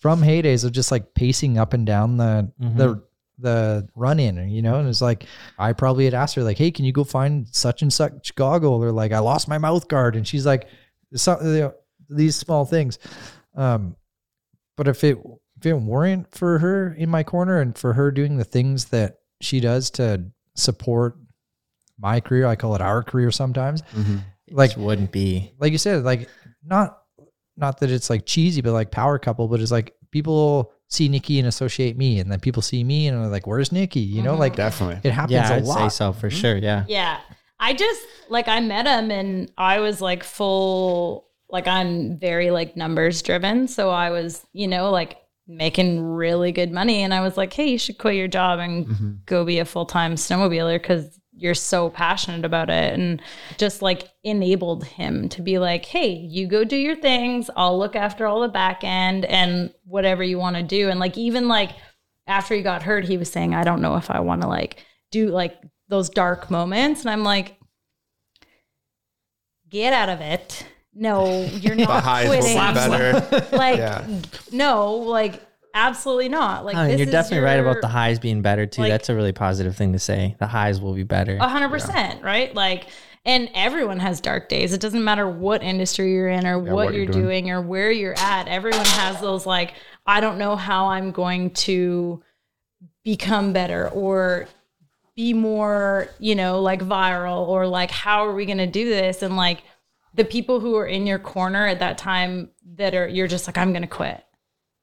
from heydays of just like pacing up and down the the the run in, you know, and it's like I probably had asked her like, "Hey, can you go find such and such goggle?" Or like, "I lost my mouth guard," and she's like, "Some you know, these small things." Um, but if it if it weren't for her in my corner and for her doing the things that she does to support my career, I call it our career sometimes. Mm-hmm. Like Like wouldn't be. like you said, like not not that it's like cheesy, but like power couple, but it's like people see Nikki and associate me, and then people see me and are like, "Where's Nikki?" You know, mm-hmm. like Definitely. it happens Yeah, a I'd say lot. so for mm-hmm. sure. Yeah. Yeah. I just like I met him and I was like full like I'm very like numbers driven. So I was, you know, like making really good money and I was like, "Hey, you should quit your job and mm-hmm. go be a full-time snowmobiler cuz you're so passionate about it." And just like enabled him to be like, "Hey, you go do your things. I'll look after all the back end and whatever you want to do." And like even like after he got hurt, he was saying, I don't know if I want to like do like those dark moments. And I'm like, get out of it. No, you're [LAUGHS] The not highs quitting. better. [LAUGHS] Like, Yeah. no, like, absolutely not. Like, Oh, and this you're is definitely right about the highs being better too. like- That's a really positive thing to say. The highs will be better. A hundred percent, right? Like, and everyone has dark days. It doesn't matter what industry you're in or what, what you're you're doing. doing. or where you're at. Everyone has those like, I don't know how I'm going to become better or be more, you know, like viral or like how are we going to do this? And like the people who are in your corner at that time that are you're just like I'm going to quit.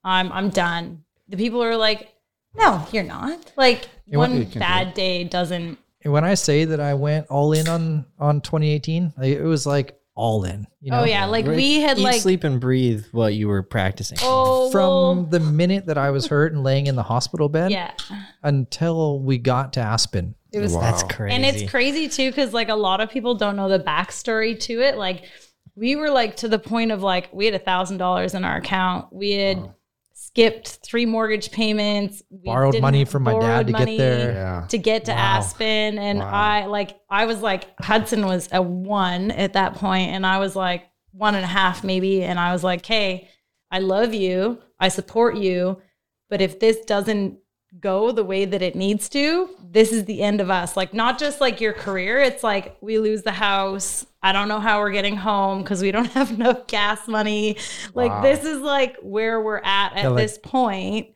I'm I'm done. The people are like, "No, you're not." Like want- one bad day doesn't And when I say that I went all in on on 2018, it was like all in. You oh, know, Oh yeah, like we had Eat, like sleep, and breathe what you were practicing. oh from well, the minute that I was hurt and laying in the hospital bed yeah. until we got to Aspen. It was That's crazy. And it's crazy too, because like a lot of people don't know the backstory to it. Like we were like to the point of like we had a thousand dollars in our account. We had skipped three mortgage payments. We Borrowed money from my dad to get there. Yeah. To get to Aspen. And I like I was like Hudson was a one at that point, and I was like one and a half maybe. And I was like, hey, I love you. I support you. But if this doesn't go the way that it needs to, this is the end of us. Like, not just like your career, it's like we lose the house. I don't know how we're getting home because we don't [LAUGHS] have enough gas money. Like, this is like where we're at at Yeah, like- this point.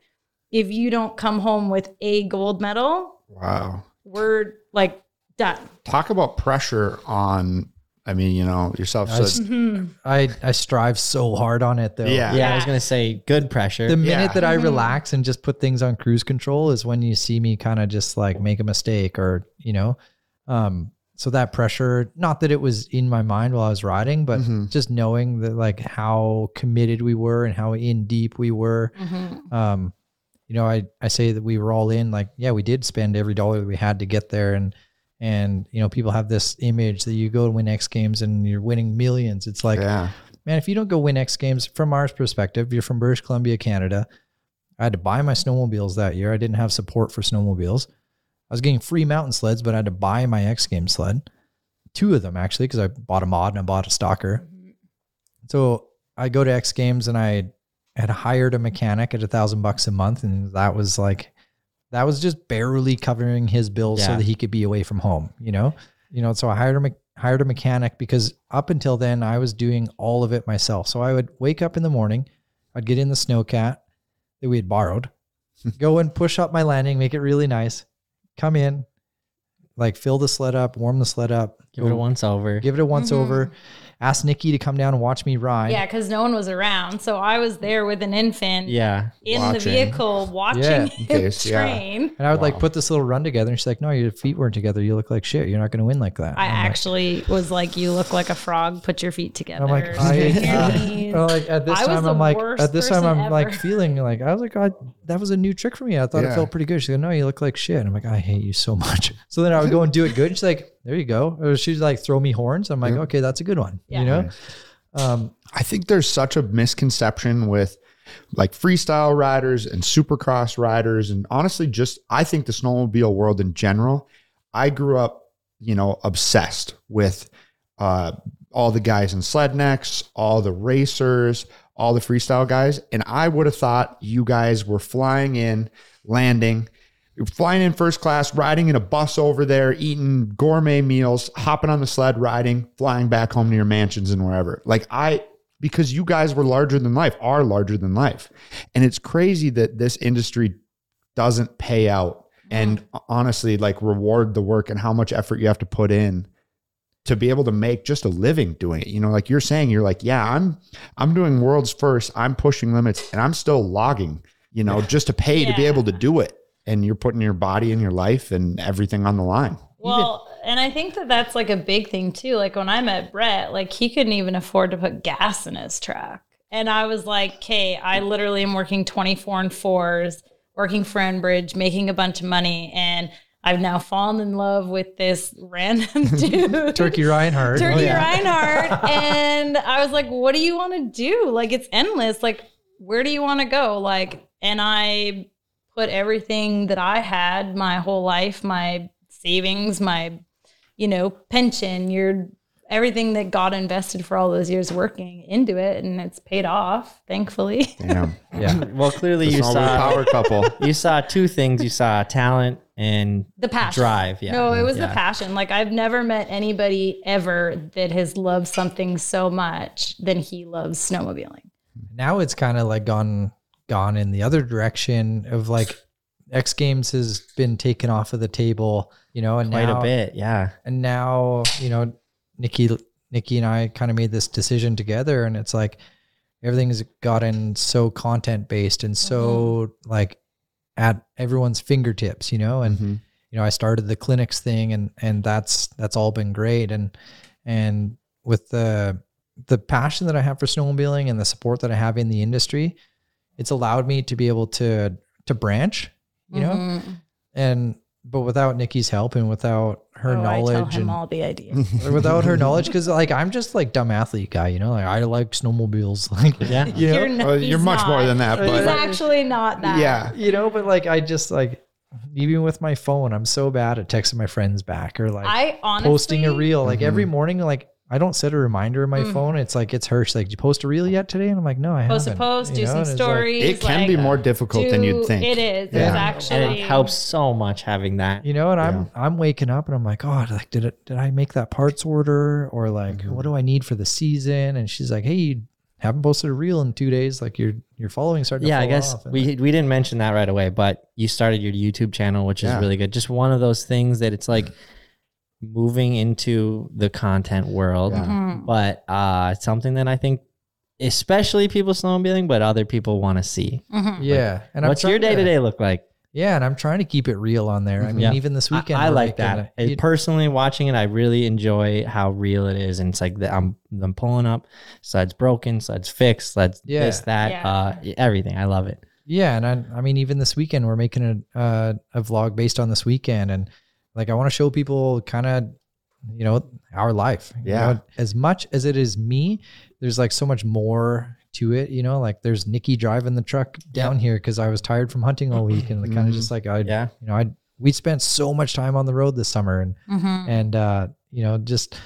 If you don't come home with a gold medal, Wow. we're like done. Talk about pressure on, I mean, you know, yourself. I So, Mm-hmm. I I strive so hard on it though. yeah. yeah, I was gonna say good pressure. The minute Yeah. that I Mm-hmm. relax and just put things on cruise control is when you see me kind of just like make a mistake or, you know, um, so that pressure, not that it was in my mind while I was riding, but Mhm. just knowing that like how committed we were and how in deep we were. Um, you know, I, I say that we were all in like, yeah, we did spend every dollar that we had to get there. And, and, you know, people have this image that you go to win X games and you're winning millions. It's like, yeah. man, if you don't go win X Games, from our perspective, you're from British Columbia, Canada. I had to buy my snowmobiles that year. I didn't have support for snowmobiles. I was getting free mountain sleds, but I had to buy my X Games sled. Two of them actually, because I bought a mod and I bought a stalker. Mm-hmm. So I go to X Games and I had hired a mechanic at a thousand bucks a month, and that was like that was just barely covering his bills so that he could be away from home. You know, you know. So I hired a me- hired a mechanic because up until then I was doing all of it myself. So I would wake up in the morning, I'd get in the snowcat that we had borrowed, [LAUGHS] go and push up my landing, make it really nice, come in, like fill the sled up, warm the sled up, Give it a once over. give it a once mm-hmm. over, ask Nikki to come down and watch me ride. Yeah, because no one was around. So I was there with an infant yeah. in the vehicle watching Yeah, [LAUGHS] in him case, yeah. train. And I would like put this little run together, and she's like, "No, your feet weren't together. You look like shit. You're not going to win like that." I And I'm like- actually was like, "You look like a frog. Put your feet together." I'm like, [LAUGHS] I, Stick your uh, [LAUGHS] like at this I time, I'm like, at this time, I'm like feeling like I was like, God, that was a new trick for me. I thought it felt pretty good. She's like, No, you look like shit. I'm like, I hate you so much. So then I would go and do it good. She's like, There you go. Or she's like, throw me horns. I'm like, okay, that's a good one. Yeah. You know, um, I think there's such a misconception with like freestyle riders and supercross riders. And honestly, just I think the snowmobile world in general, I grew up, you know, obsessed with uh, all the guys in Slednecks, all the racers, all the freestyle guys, and I would have thought you guys were flying in, landing, you're flying in first class, riding in a bus over there, eating gourmet meals, hopping on the sled, riding, flying back home to your mansions and wherever. Like I, because you guys were larger than life, are larger than life, and it's crazy that this industry doesn't pay out and mm-hmm. honestly like reward the work and how much effort you have to put in to be able to make just a living doing it. You know, like you're saying, you're like, yeah, I'm I'm doing worlds first. I'm pushing limits and I'm still logging, you know, just to pay to be able to do it. And you're putting your body and your life and everything on the line. Well, and I think that that's like a big thing too. Like when I met Brett, like he couldn't even afford to put gas in his truck. And I was like, okay, I literally am working 24 and fours, working for Enbridge, making a bunch of money. And I've now fallen in love with this random [LAUGHS] dude. Turkey Reinhardt. Turkey Oh, yeah. Reinhardt. [LAUGHS] and I was like, what do you want to do? Like, it's endless. Like, where do you want to go? Like, and I put everything that I had my whole life, my savings, my, you know, pension, your everything that God invested for all those years working into it. And it's paid off, thankfully. [LAUGHS] Damn. Yeah. Well, clearly you Snowmobile saw power couple. [LAUGHS] you saw two things. You saw talent and The passion. drive. Yeah. No, it was Yeah. the passion. Like I've never met anybody ever that has loved something so much than he loves snowmobiling. now it's kind of like gone gone in the other direction of like X Games has been taken off of the table, you know, and Quite now, a bit. Yeah. and now you know Nikki Nikki and I kind of made this decision together, and it's like everything's gotten so content based and so like at everyone's fingertips, you know, and Mhm. you know I started the clinics thing, and and that's that's all been great, and and with the the passion that I have for snowmobiling and the support that I have in the industry, it's allowed me to be able to to branch, you know, Mhm. and but without Nikki's help and without her Oh, I tell knowledge him and all the ideas. [LAUGHS] without her knowledge because like i'm just like dumb athlete guy you know like i like snowmobiles [LAUGHS] like Yeah. you know You're, not, Well, you're he's much more than that, He's but actually not that. yeah. you know but like i just like even with my phone i'm so bad at texting my friends back or like I honestly posting a reel like every Mhm. morning like i don't set a reminder in my Mm. phone it's like it's her she's like did you post a reel yet today and i'm like no i post a haven't post, a you do know? some And it's like- stories. It can like, be more difficult than you'd think. It is. Yeah. It's actually And it helps so much having that. you know and i'm i'm waking up and i'm like oh like did it did i make that parts order or like Mm-hmm. what do i need for the season and she's like hey you haven't posted a reel in two days like your your following starting Yeah, to I guess off. We like, we didn't mention that right away, but you started your YouTube channel, which is Yeah. really good. Just one of those things that it's like moving into the content world, Yeah. Mhm. but uh, it's something that I think, especially people snowmobiling, but other people want to see. Mhm. yeah and I'm What's your day to day look like? yeah and i'm trying to keep it real on there i mean Yeah. even this weekend I, we're like that. a- you- Personally, watching it, I really enjoy how real it is, and it's like the, I'm I'm pulling up, sleds broken, sleds fixed, sleds Yeah. this that, Yeah. uh, everything. I love it. Yeah, and I, I mean, even this weekend, we're making a uh, a vlog based on this weekend, and like I want to show people kind of, you know, our life. you Yeah. know, as much as it is me, there's like so much more to it. You know, like there's Nikki driving the truck down here because I was tired from hunting all week, and kind of just like I, Yeah. you know, I we spent so much time on the road this summer, and Mhm. and uh, you know, just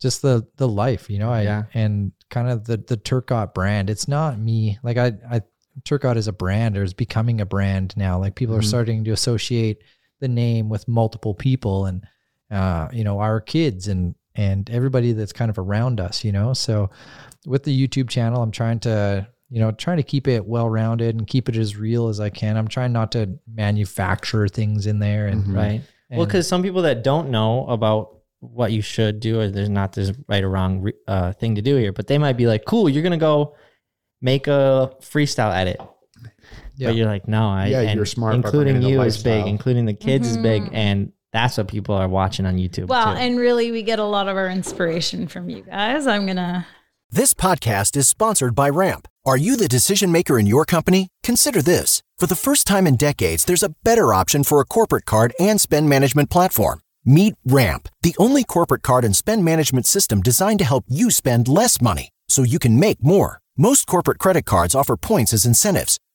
just the the life, you know, I Yeah. and kind of the the Turcotte brand. It's not me. Like I I Turcotte is a brand or is becoming a brand now. Like people are Mhm. starting to associate the name with multiple people and uh, you know, our kids and and everybody that's kind of around us, you know. So with the YouTube channel, I'm trying to you know, trying to keep it well rounded and keep it as real as I can. I'm trying not to manufacture things in there and Mhm. Right. well, because some people that don't know about what you should do, or there's not this right or wrong uh, thing to do here, but they might be like, "Cool, you're gonna go make a freestyle edit." Yeah. But you're like, no, I Yeah, and you're smart Including you is big, including the kids is big, Mhm. and that's what people are watching on YouTube. Well, too. and really, we get a lot of our inspiration from you guys. I'm gonna. This podcast is sponsored by Ramp. Are you the decision maker in your company? Consider this. For the first time in decades, there's a better option for a corporate card and spend management platform. Meet Ramp, the only corporate card and spend management system designed to help you spend less money so you can make more. Most corporate credit cards offer points as incentives,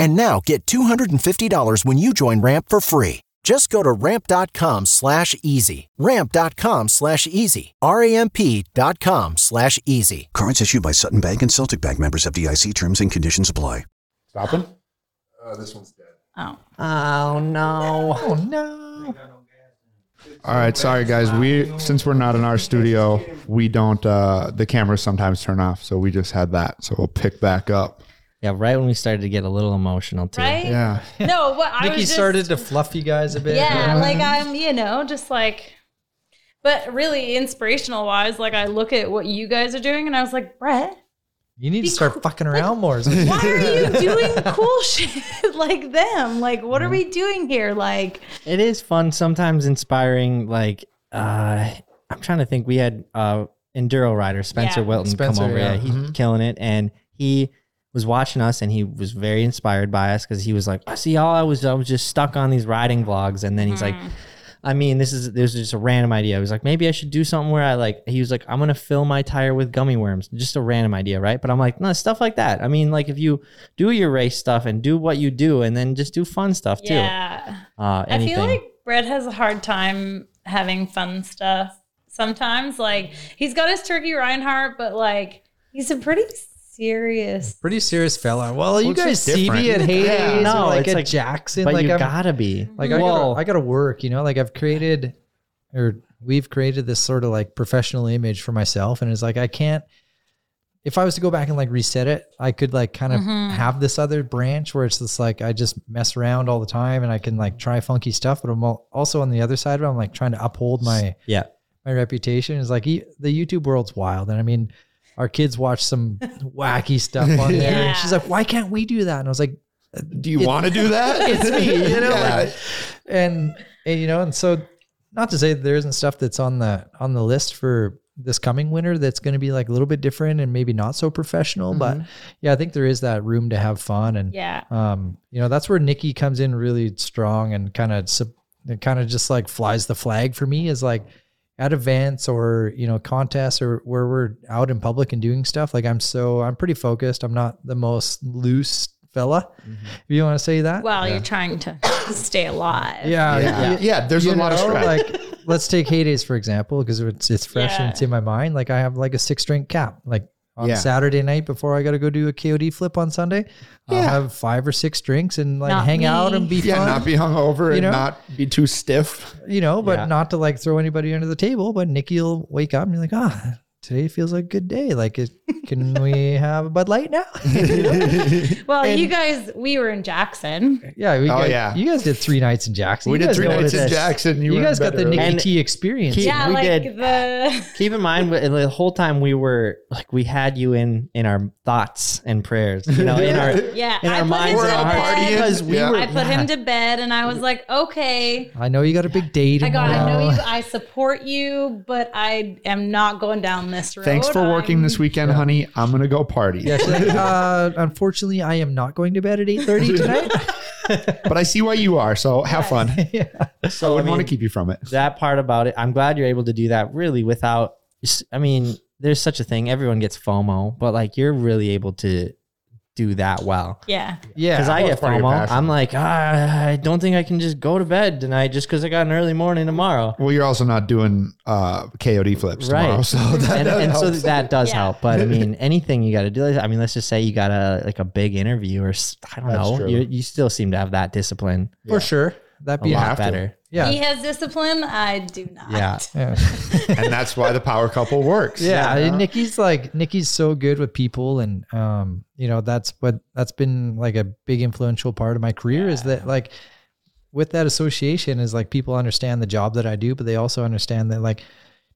And now get $250 when you join Ramp for free. Just go to ramp.com slash easy. Ramp.com slash easy. R-A-M-P.com slash easy. Cards issued by Sutton Bank and Celtic Bank members of DIC terms and conditions apply. Stopping? Uh, this one's dead. Oh. Oh no. Oh no. All right, sorry guys. We since we're not in our studio, we don't. uh The cameras sometimes turn off, so we just had that. So we'll pick back up. Yeah, right when we started to get a little emotional too. Right? Yeah. No, what I Nikki was just, started to fluff you guys a bit. Yeah, like I'm, you know, just like, but really inspirational wise, like I look at what you guys are doing and I was like, Brett, You need to start fucking around more. why are you doing [LAUGHS] cool [LAUGHS] shit like them? Like, what are we doing here? Like, It is fun, sometimes inspiring. Like, uh, I'm trying to think. We had uh, enduro rider Spencer Yeah. Wilton Spencer, come over. yeah. Yeah, he's Mhm. killing it, and he was watching us, and he was very inspired by us because he was like, "I see, all I was, I was just stuck on these riding vlogs," and then he's like. I mean, this is this is just a random idea. I was like, maybe I should do something where I like. He was like, I'm gonna fill my tire with gummy worms. Just a random idea, right? But I'm like, no, stuff like that. I mean, like if you do your race stuff and do what you do, and then just do fun stuff too. yeah. Uh, I feel like Brett has a hard time having fun stuff sometimes. Like, he's got his turkey Reinhardt, but like, he's a pretty serious. Pretty serious fella. Well, you it's guys just see me different. at heydays Yeah, or no, like it's at like- Jackson. but like you I'm, gotta be. like I Well, gotta, I gotta work, you know, like I've created or we've created this sort of like professional image for myself. And it's like, I can't, if I was to go back and like reset it, I could like kind of Mhm. have this other branch where it's just like, I just mess around all the time and I can like try funky stuff. But I'm al- also on the other side of it, I'm like trying to uphold my, yeah. my reputation is like e- the YouTube world's wild. And I mean, our kids watch some [LAUGHS] wacky stuff on there. And she's like, why can't we do that? And I was like, Do you want to do that? [LAUGHS] it's me, you know, Yeah. like- and, and you know, and so not to say that there isn't stuff that's on the on the list for this coming winter that's going to be like a little bit different and maybe not so professional, but yeah, I think there is that room to have fun and Yeah. um, you know, that's where Nikki comes in really strong and kind of it kind of just like flies the flag for me is like at events or you know contests or where we're out in public and doing stuff. Like I'm so I'm pretty focused. I'm not the most loose fella, mm-hmm. if you want to say that. Well, you're trying to [COUGHS] stay alive. yeah, yeah, yeah. There's you a lot of know, strat. like let's take heydays for example because it's it's fresh and it's in my mind. Like I have like a six drink cap. Like on Yeah. Saturday night before I got to go do a KOD flip on Sunday, I'll have five or six drinks and like Not hang out and be yeah, fun. not be hungover You and know? not be too stiff. you know, but Yeah. not to like throw anybody under the table. But Nikki will wake up and be like, ah, today feels like a good day. Like, it, can we [LAUGHS] have a Bud Light now? [LAUGHS] Well, And- you guys, we were in Jackson. yeah, we Oh, guys, yeah. You guys did three nights in Jackson. We You did guys three nights in. Jackson. You, were guys got the early. Nikki And T experience. Keep- yeah, we like did. the [LAUGHS] Keep in mind, the whole time we were like, we had you in in our thoughts and prayers. You know, in our yeah. in I our put minds him and to our hearts bed. because we Yeah. were. I put yeah. him to bed, and I was like, okay. I know you got a big date. I got. I know you. I support you, but I am not going down this road. Thanks for working I'm- this weekend, honey. I'm gonna go party. Yeah, she's like, uh, unfortunately, I am not going to bed at eight thirty [LAUGHS] tonight. but I see why you are. So have fun. [LAUGHS] yeah. So I I wouldn't want to keep you from it. that part about it. I'm glad you're able to do that really without. I mean, there's such a thing. Everyone gets FOMO, but like you're really able to do that well. Yeah. Yeah. Because I get it's part of FOMO. I'm like, ah, I don't think I can just go to bed tonight just because I got an early morning tomorrow. Well, you're also not doing uh, KOD flips tomorrow, Right. so that, and, that and [LAUGHS] so that does Yeah. help. But I [LAUGHS] mean, anything you got to do. I mean, let's just say you got a like a big interview or I don't That's know. You you still seem to have that discipline for sure. That'd be a be lot have to. better. yeah. He has discipline. I do not. Yeah. [LAUGHS] yeah. and that's why the power couple works. Yeah, You know? Nikki's like Nikki's so good with people, and um, you know that's what that's been like a big influential part of my career is that like with that association is like people understand the job that I do, but they also understand that like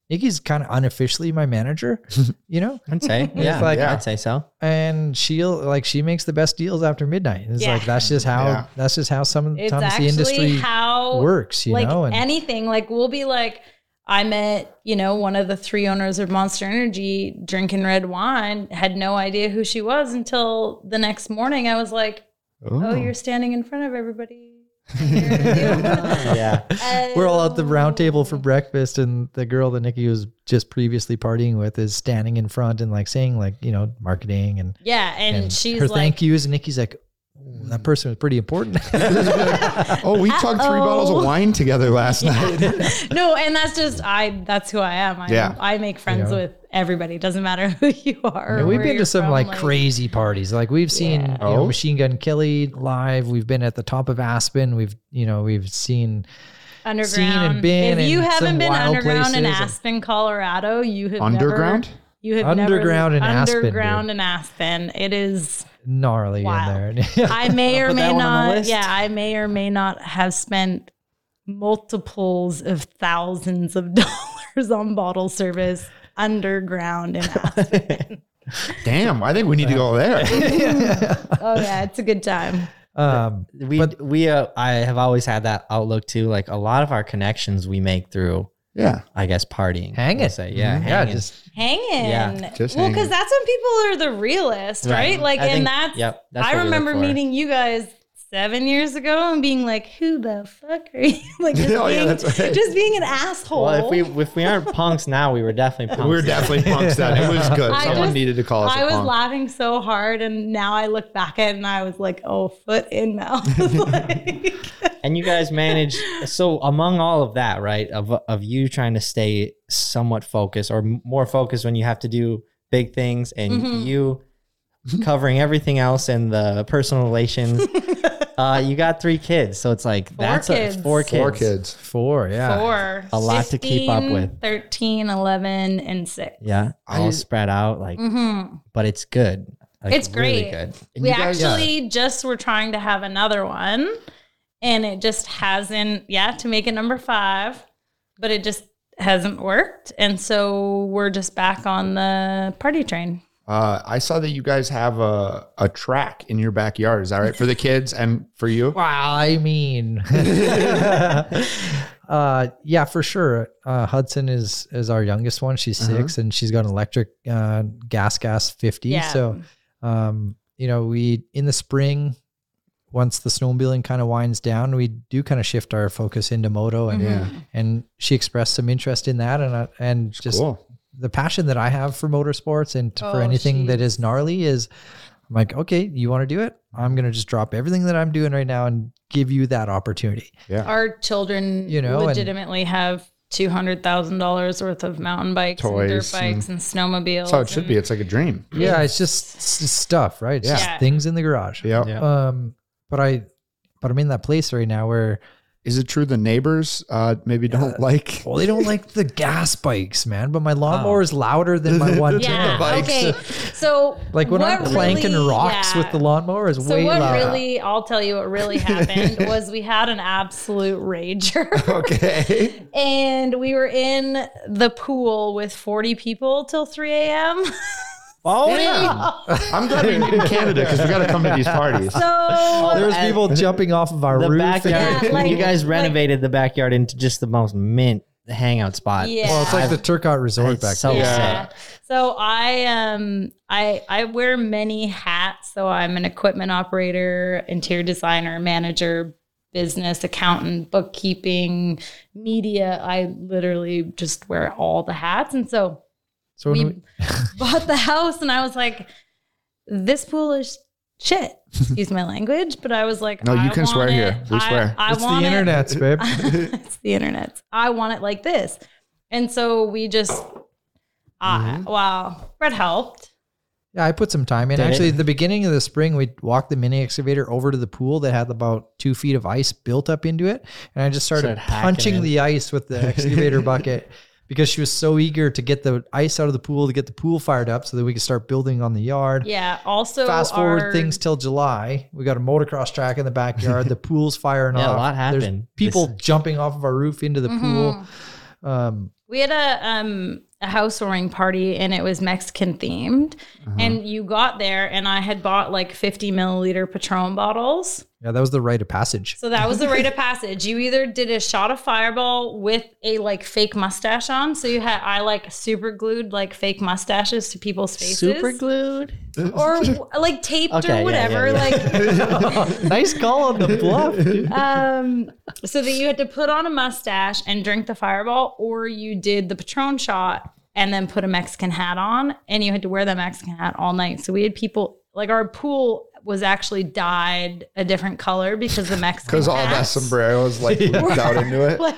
Nikki's kind of unofficially my manager, [LAUGHS] you know, I'd say, [LAUGHS] yeah, like- I'd say so. and she'll like she makes the best deals after midnight. It's Yeah. like that's just how Yeah. that's just how some It's sometimes the industry how works, you like know, and anything. Like we'll be like, I met, you know, one of the three owners of Monster Energy drinking red wine, had no idea who she was until the next morning. I was like, oh, oh. you're standing in front of everybody. Yeah. [LAUGHS] We're all at the round table for breakfast, and the girl that Nikki was just previously partying with is standing in front and like saying like you know marketing and Yeah, and, she's her like, thank yous, and Nikki's like, "Ooh, that person was pretty important. [LAUGHS] oh, we tugged three bottles of wine together last night. [LAUGHS] no, and that's just I. That's who I am. I, Yeah. I make friends know. with everybody. Doesn't matter [LAUGHS] who you are. Yeah, we've been to some from, like, crazy parties. Like we've seen, you know, Oh. Machine Gun Kelly live. We've been at the top of Aspen. We've, you know, we've seen underground. seen and been if you in haven't been underground in places and- Aspen, Colorado, you have Underground? Never, you have Underground never, in Aspen, Underground in Aspen. It is. Gnarly Wow. in there. [LAUGHS] I may or may one on the not. Yeah, I may or may not have spent multiples of thousands of [LAUGHS] dollars on bottle service underground in Aspen. [LAUGHS] Damn, I think we need to go there. oh yeah, it's a good time. um, we we uh, I have always had that outlook too. Like a lot of our connections we make through, Yeah. I guess, partying. Hang it. say. yeah, Mhm. Yeah, just Hanging. Yeah, just well, because that's when people are the realest, right? Right. Like, I and think- that's, yep, that's I what we look remember meeting you guys seven years ago and being like, who the fuck are you? [LAUGHS] like, just, Oh, yeah, being, that's right. just being an asshole. Well, if we if we aren't punks now, we were definitely punks. We were definitely punks then. It was good. [LAUGHS] I Someone just- needed to call us I a was punk. laughing so hard, and now I look back at it and I was like, oh, foot in mouth. [LAUGHS] like, and you guys managed so among all of that right of of you trying to stay somewhat focused or more focused when you have to do big things and Mhm. you covering everything else and the personal relations uh you got three kids so it's like that's kids. A, four kids Four kids. four. Yeah. Four. A lot to keep up with. 13, 11, and 6. yeah all I- spread out like Mm-hmm. but it's good Like, It's really great. good And we guys- actually just were trying to have another one and it just hasn't yeah to make it number five but it just hasn't worked and so we're just back on the party train Uh, I saw that you guys have a, a track in your backyard. Is that right? For the kids and for you? Well, I mean, [LAUGHS] [LAUGHS] uh, yeah, for sure. Uh, Hudson is is our youngest one. She's Uh-huh. 6 and she's got an electric uh, gas gas fifty. Yeah. So, um, you know, we in the spring, once the snowmobiling kind of winds down, we do kind of shift our focus into moto, and Yeah. and she expressed some interest in that, and uh, and just Cool. The passion that I have for motorsports and for Oh, anything that she's- is gnarly is I'm like, okay, you want to do it? I'm going to just drop everything that I'm doing right now and give you that opportunity. our children You know, and- legitimately have $200000 worth of mountain bikes and dirt bikes and, snowmobiles That's how it should and- be. It's like a dream. Yeah, it's just it's just stuff, right? It's Yeah. just things in the garage. Yep. Yeah. Um, but I, but I'm in that place right now where, Is it true the neighbors uh, maybe don't like? [LAUGHS] well, they don't like the gas bikes, man. But my Oh. lawnmower is louder than my one. [LAUGHS] yeah bikes. okay so Like when I'm what planking really- rocks yeah. with the lawnmower is so way what louder. really i'll tell you what really [LAUGHS] happened was we had an absolute rager Okay. and we were in the pool with 40 people till 3 a.m. oh yeah! I'm glad we meet in Canada because we got to come to these parties. So There's and- people jumping off of our the roof. backyard Yeah, like- [LAUGHS] you guys like- renovated the backyard into just the most mint hangout spot yeah. Well, it's like the Turcotte Resort It's back so there. yeah. So I um I I wear many hats. So I'm an equipment operator, interior designer, manager, business accountant, bookkeeping, media. I literally just wear all the hats. And so So we we, [LAUGHS] bought the house and I was like, this pool is shit. Excuse my language, but I was like, No, you I can want swear it- here. We I- swear. I it's the want it- internet, [LAUGHS] babe. it's the internet. I want it like this. And so we just, ah, wow, Brett helped. Yeah, I put some time in. Did? Actually, at the beginning of the spring, we walked the mini excavator over to the pool that had about two feet of ice built up into it. And I just started, Started punching the ice with the excavator [LAUGHS] bucket because she was so eager to get the ice out of the pool to get the pool fired up so that we could start building on the yard. Yeah. Also, Fast forward things till July. We got a motocross track in the backyard. the pool's firing [LAUGHS] Yeah, a off. lot There's happened. people This- [LAUGHS] jumping off of our roof into the pool. Um, We had a um a housewarming party and it was Mexican themed. Uh-huh. And you got there and I had bought like 50 milliliter Patron bottles. Yeah, that was the rite of passage. So that was the rite of [LAUGHS] passage. You either did a shot of fireball with a like fake mustache on. So you had I like super glued like fake mustaches to people's faces. Super glued. [LAUGHS] or like taped Okay, or yeah, whatever. yeah, Like [LAUGHS] nice call on the bluff. dude. um so that you had to put on a mustache and drink the fireball, or you did the Patron shot and then put a Mexican hat on and you had to wear that Mexican hat all night. So we had people like our pool was actually dyed a different color because the Mexican Because all that sombrero was like leaked out into it. [LAUGHS] like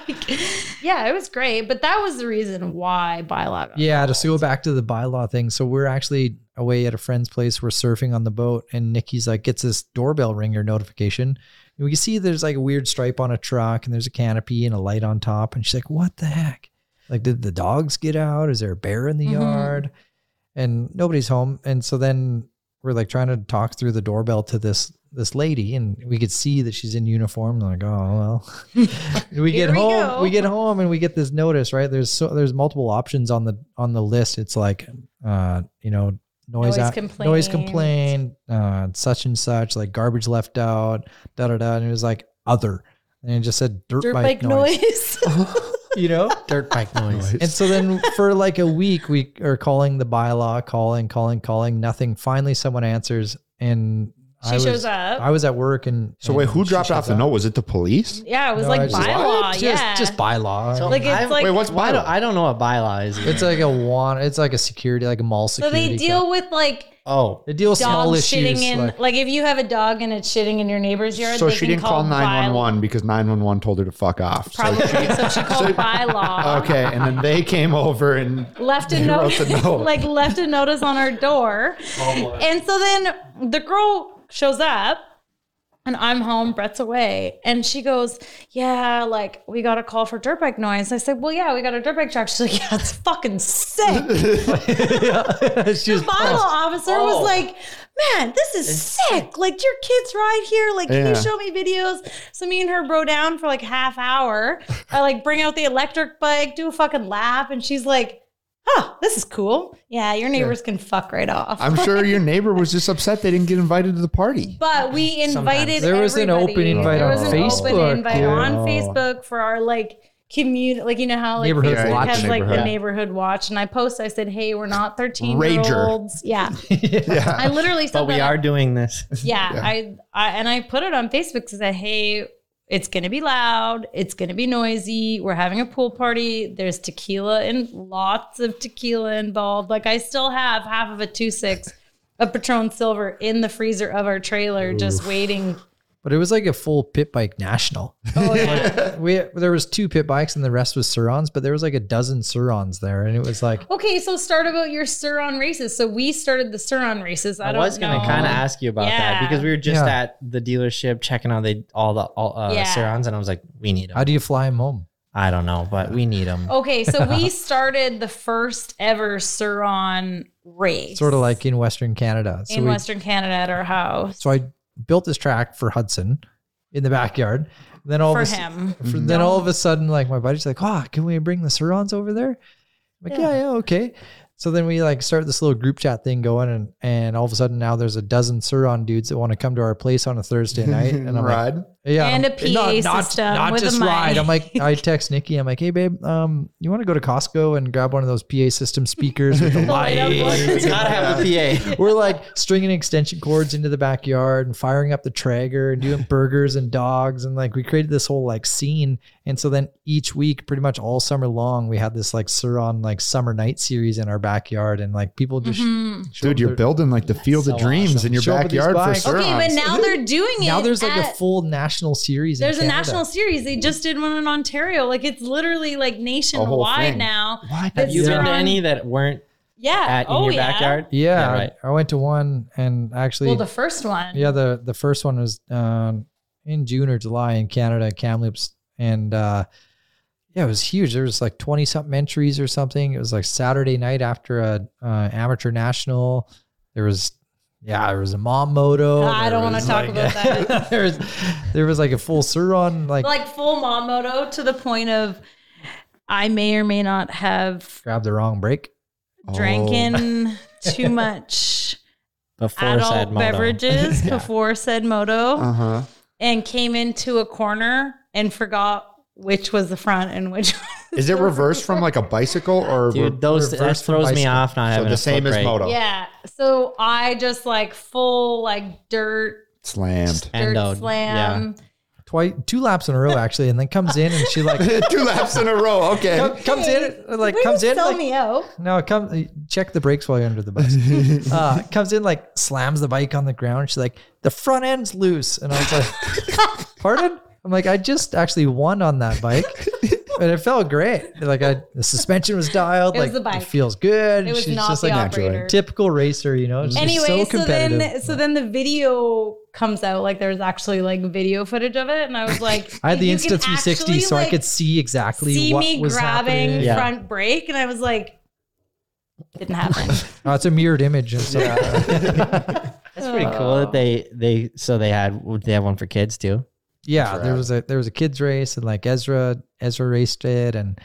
yeah, it was great. But that was the reason why bylaw got Yeah, to go back to the bylaw thing. So we're actually away at a friend's place. We're surfing on the boat, and Nikki's like gets this doorbell ringer notification. And we can see there's like a weird stripe on a truck, and there's a canopy and a light on top. And she's like, "What the heck? Like, did the dogs get out? Is there a bear in the Mhm. yard?" And nobody's home. And so then we're like trying to talk through the doorbell to this this lady, and we could see that she's in uniform. I'm like, oh well. [LAUGHS] we get we home. go. We get home, and we get this notice. Right there's so there's multiple options on the on the list. It's like, uh, you know. Noise, Noise out- complaint. noise complaint, uh, such and such, like garbage left out, da da da. And it was like other, and it just said dirt, dirt bike, bike noise. noise. [LAUGHS] [LAUGHS] You know, Dirt bike [LAUGHS] noise. and so then for like a week, we are calling the bylaw, calling, calling, calling. Nothing. Finally, someone answers, and She I was, shows up. I was at work, and So wait, who dropped off the up. note? Was it the police? yeah, it was No, like just- bylaw. Just, yeah. just bylaw. So Like, it's I've- like- Wait, what's I don't, bylaw? I don't know what bylaw is. it's like a one. It's like a security, like a mall security. so they deal co- with like oh, They deal with small issues. shitting in like- like, if you have a dog and it's shitting in your neighbor's yard. So they she can didn't call 911 because 911 told her to fuck off. So Probably. she- So she [LAUGHS] called bylaw. okay, and then they came over and left a note, note. [LAUGHS] like left a notice on our door. Oh, and so then the girl shows up and I'm home, Brett's away. And she goes, Yeah, like we got a call for dirt bike noise. I said, Well, yeah, we got a dirt bike truck. She's like, [LAUGHS] Yeah, it's fucking sick. [LAUGHS] The bylaw officer Oh. was like, Man, this is sick. Like your kid's ride here. Like, can you show me videos? So me and her bro down for like half hour. I like bring out the electric bike, do a fucking lap, and she's like, Huh, this is cool. Yeah, your neighbors can fuck right off. I'm sure your neighbor was just upset they didn't get invited to the party. [LAUGHS] But we invited. There was an open invite there on was an Facebook, Open invite yeah. on Oh. Facebook for our like community, like you know how like Neighborhood Facebook watch. has like the Neighborhood. neighborhood watch, and I post. I said, "Hey, we're not thirteen Rager. year olds." [LAUGHS] Yeah, I literally said but we that. are doing this. Yeah, I, I and I put it on Facebook to say "Hey, it's gonna be loud. It's gonna be noisy. We're having a pool party. There's tequila and lots of tequila involved. Like I still have half of a two six of Patron Silver in the freezer of our trailer, just waiting. But it was like a full pit bike national. Oh [LAUGHS] yeah. we there was two pit bikes and the rest was Surons, but there was like a dozen Surons there, and it was like okay, so start about your Suron races. So we started the Suron races. I, I, don't was gonna kind of ask you about that because we were just Yeah. at the dealership checking out the all the all uh, Yeah. Surons, and I was like, we need them. how do you fly them home? I don't know, but we need them. Okay, so we [LAUGHS] started the first ever Suron race. Sort of like in Western Canada. So in we, Western Canada at our house. so I built this track for Hudson in the backyard. Then all For of a, s- him. for- then all of a sudden, like my buddy's like, "Oh, can we bring the Surons over there?" I'm like, yeah. yeah, okay. So then we like start this little group chat thing going, and and all of a sudden now there's a dozen Suron dudes that want to come to our place on a Thursday night, and I'm like, [LAUGHS] Ride. Yeah, And I'm- a PA system not with a just ride. mic. I'm like, I text Nikki, I'm like, hey babe, um, you want to go to Costco and grab one of those PA system speakers with the [LAUGHS] light up lights? ones. Gotta have a PA. [LAUGHS] We're like stringing extension cords into the backyard and firing up the Traeger and doing [LAUGHS] burgers and dogs. And like we created this whole like scene. And so then each week, pretty much all summer long, we had this like Suron like summer night series in our backyard. And like people just Mm-hmm. Dude, up you're their- building like the field of dreams awesome. in your Show up with these backyard for bikes. Surons. Okay, but now they're doing it. now there's like a full national series. in There's a Canada. national series. They just did one in Ontario. Like it's literally like nationwide now. What? That's You been to any that weren't Yeah. at in oh your yeah. backyard? Yeah, right. I, I went to one and actually, Well, the first one. yeah, the the first one was um, in June or July in Canada, Kamloops, and uh, yeah, it was huge. There was like twenty something entries or something. It was like Saturday night after a uh, amateur national. There was. Yeah, there was a mom moto. I don't wanna was, talk about that. [LAUGHS] there was, there was like a full Suron, like, Like full mom moto to the point of I may or may not have grabbed the wrong brake. drank Oh. in [LAUGHS] too much Before adult moto. beverages [LAUGHS] Yeah. before said moto. Uh huh. and came into a corner and forgot which was the front and which was Is it the reversed from like a bicycle or Dude, those that reverse from throws me bicycle. off not so having the a same foot as brake. moto? Yeah. So I just like full like dirt, Slammed. Dirt uh, slam. Twice, two laps in a row [LAUGHS] actually, and then comes in and she like [LAUGHS] Two laps in a row. Okay. come- comes in like Way to comes in sell like, me out. No, come check the brakes while you're under the bus. [LAUGHS] uh, comes in like slams the bike on the ground. She's like, the front end's loose, and I was like, pardon? I'm like, I just actually won on that bike, [LAUGHS] and it felt great. Like I, the suspension was dialed. It was like the bike. it feels good. It was She's not just the like operator. typical racer, you know. She's Anyway, so so, then so then the video comes out like there's actually like video footage of it, and I was like, [LAUGHS] I had the you Insta 360, actually, so I could see exactly see what me was grabbing happening. Yeah. front brake, and I was like, didn't happen. [LAUGHS] Oh, it's a mirrored image and stuff. That's pretty cool that they they so they had they have one for kids too? yeah there was a there was a kids race and like ezra ezra raced it and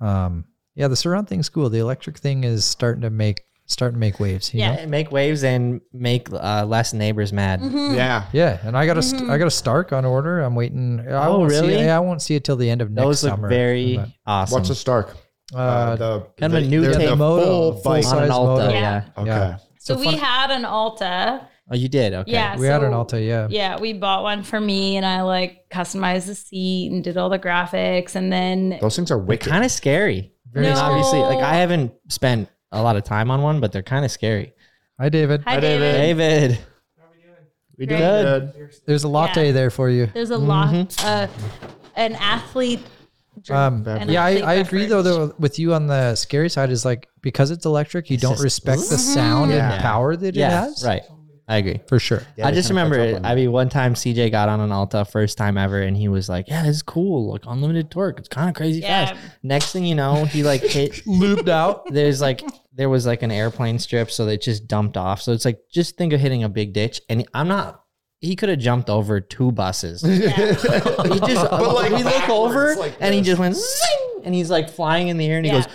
um yeah the Suron thing's cool the electric thing is starting to make starting to make waves you Yeah. know? Make waves and make uh, less neighbors mad. Mm-hmm. Yeah. yeah and i got a st- I got a stark on order i'm waiting i Oh, won't see really? it, yeah, i won't see it till the end of next Those look summer very But, awesome. What's a Stark? uh, the kind of a new they're take the moto, full full bike. size on an Alta? moto. Yeah. Okay. Yeah. So, So we fun- had an Alta. Oh, you did. Okay. Yeah, we had an so- alta yeah Yeah, we bought one for me, and I like customized the seat and did all the graphics, and then Those things are wicked. Kind of scary. I mean, No. obviously, like I haven't spent a lot of time on one, but they're kind of scary. hi david hi David. David, David. How are you doing? we Great. good. there's a latte Yeah. there for you There's a lot. Uh, an athlete. Um, an yeah, I, I agree though, though with you on the scary side is like because it's electric, you don't just- respect the sound Yeah. and power that it has. right. I agree. For sure. Yeah, I just remember, catch up on I mean, one time CJ got on an Alta, first time ever, and he was like, "Yeah, this is cool, like unlimited torque. It's kind of crazy Yeah. fast." Next thing you know, he like hit [LAUGHS] Looped out. there's like there was like an airplane strip, so they just dumped off. So it's like just think of hitting a big ditch, and I'm not. He could have jumped over two buses. [LAUGHS] he just but like we look [LAUGHS] over like and he just went zing, and he's like flying in the air, and he Yeah. goes,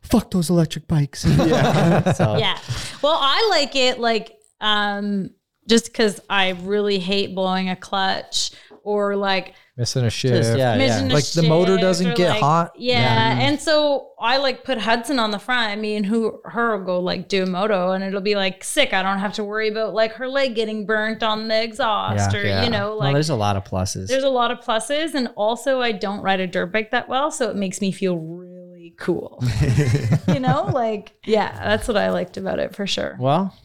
"Fuck those electric bikes." Yeah. so Yeah. Well, I like it like um just because I really hate blowing a clutch or like Missing a shift. just, yeah, yeah. missing a Like the motor doesn't get like- hot. Yeah. And so I like put Hudson on the front. I mean, who her will go like do a moto and it'll be like sick. I don't have to worry about like her leg getting burnt on the exhaust Yeah. or Yeah. you know, Well, like there's a lot of pluses. there's a lot of pluses and also I don't ride a dirt bike that well, so it makes me feel really cool. [LAUGHS] you know, like yeah, that's what I liked about it for sure. well,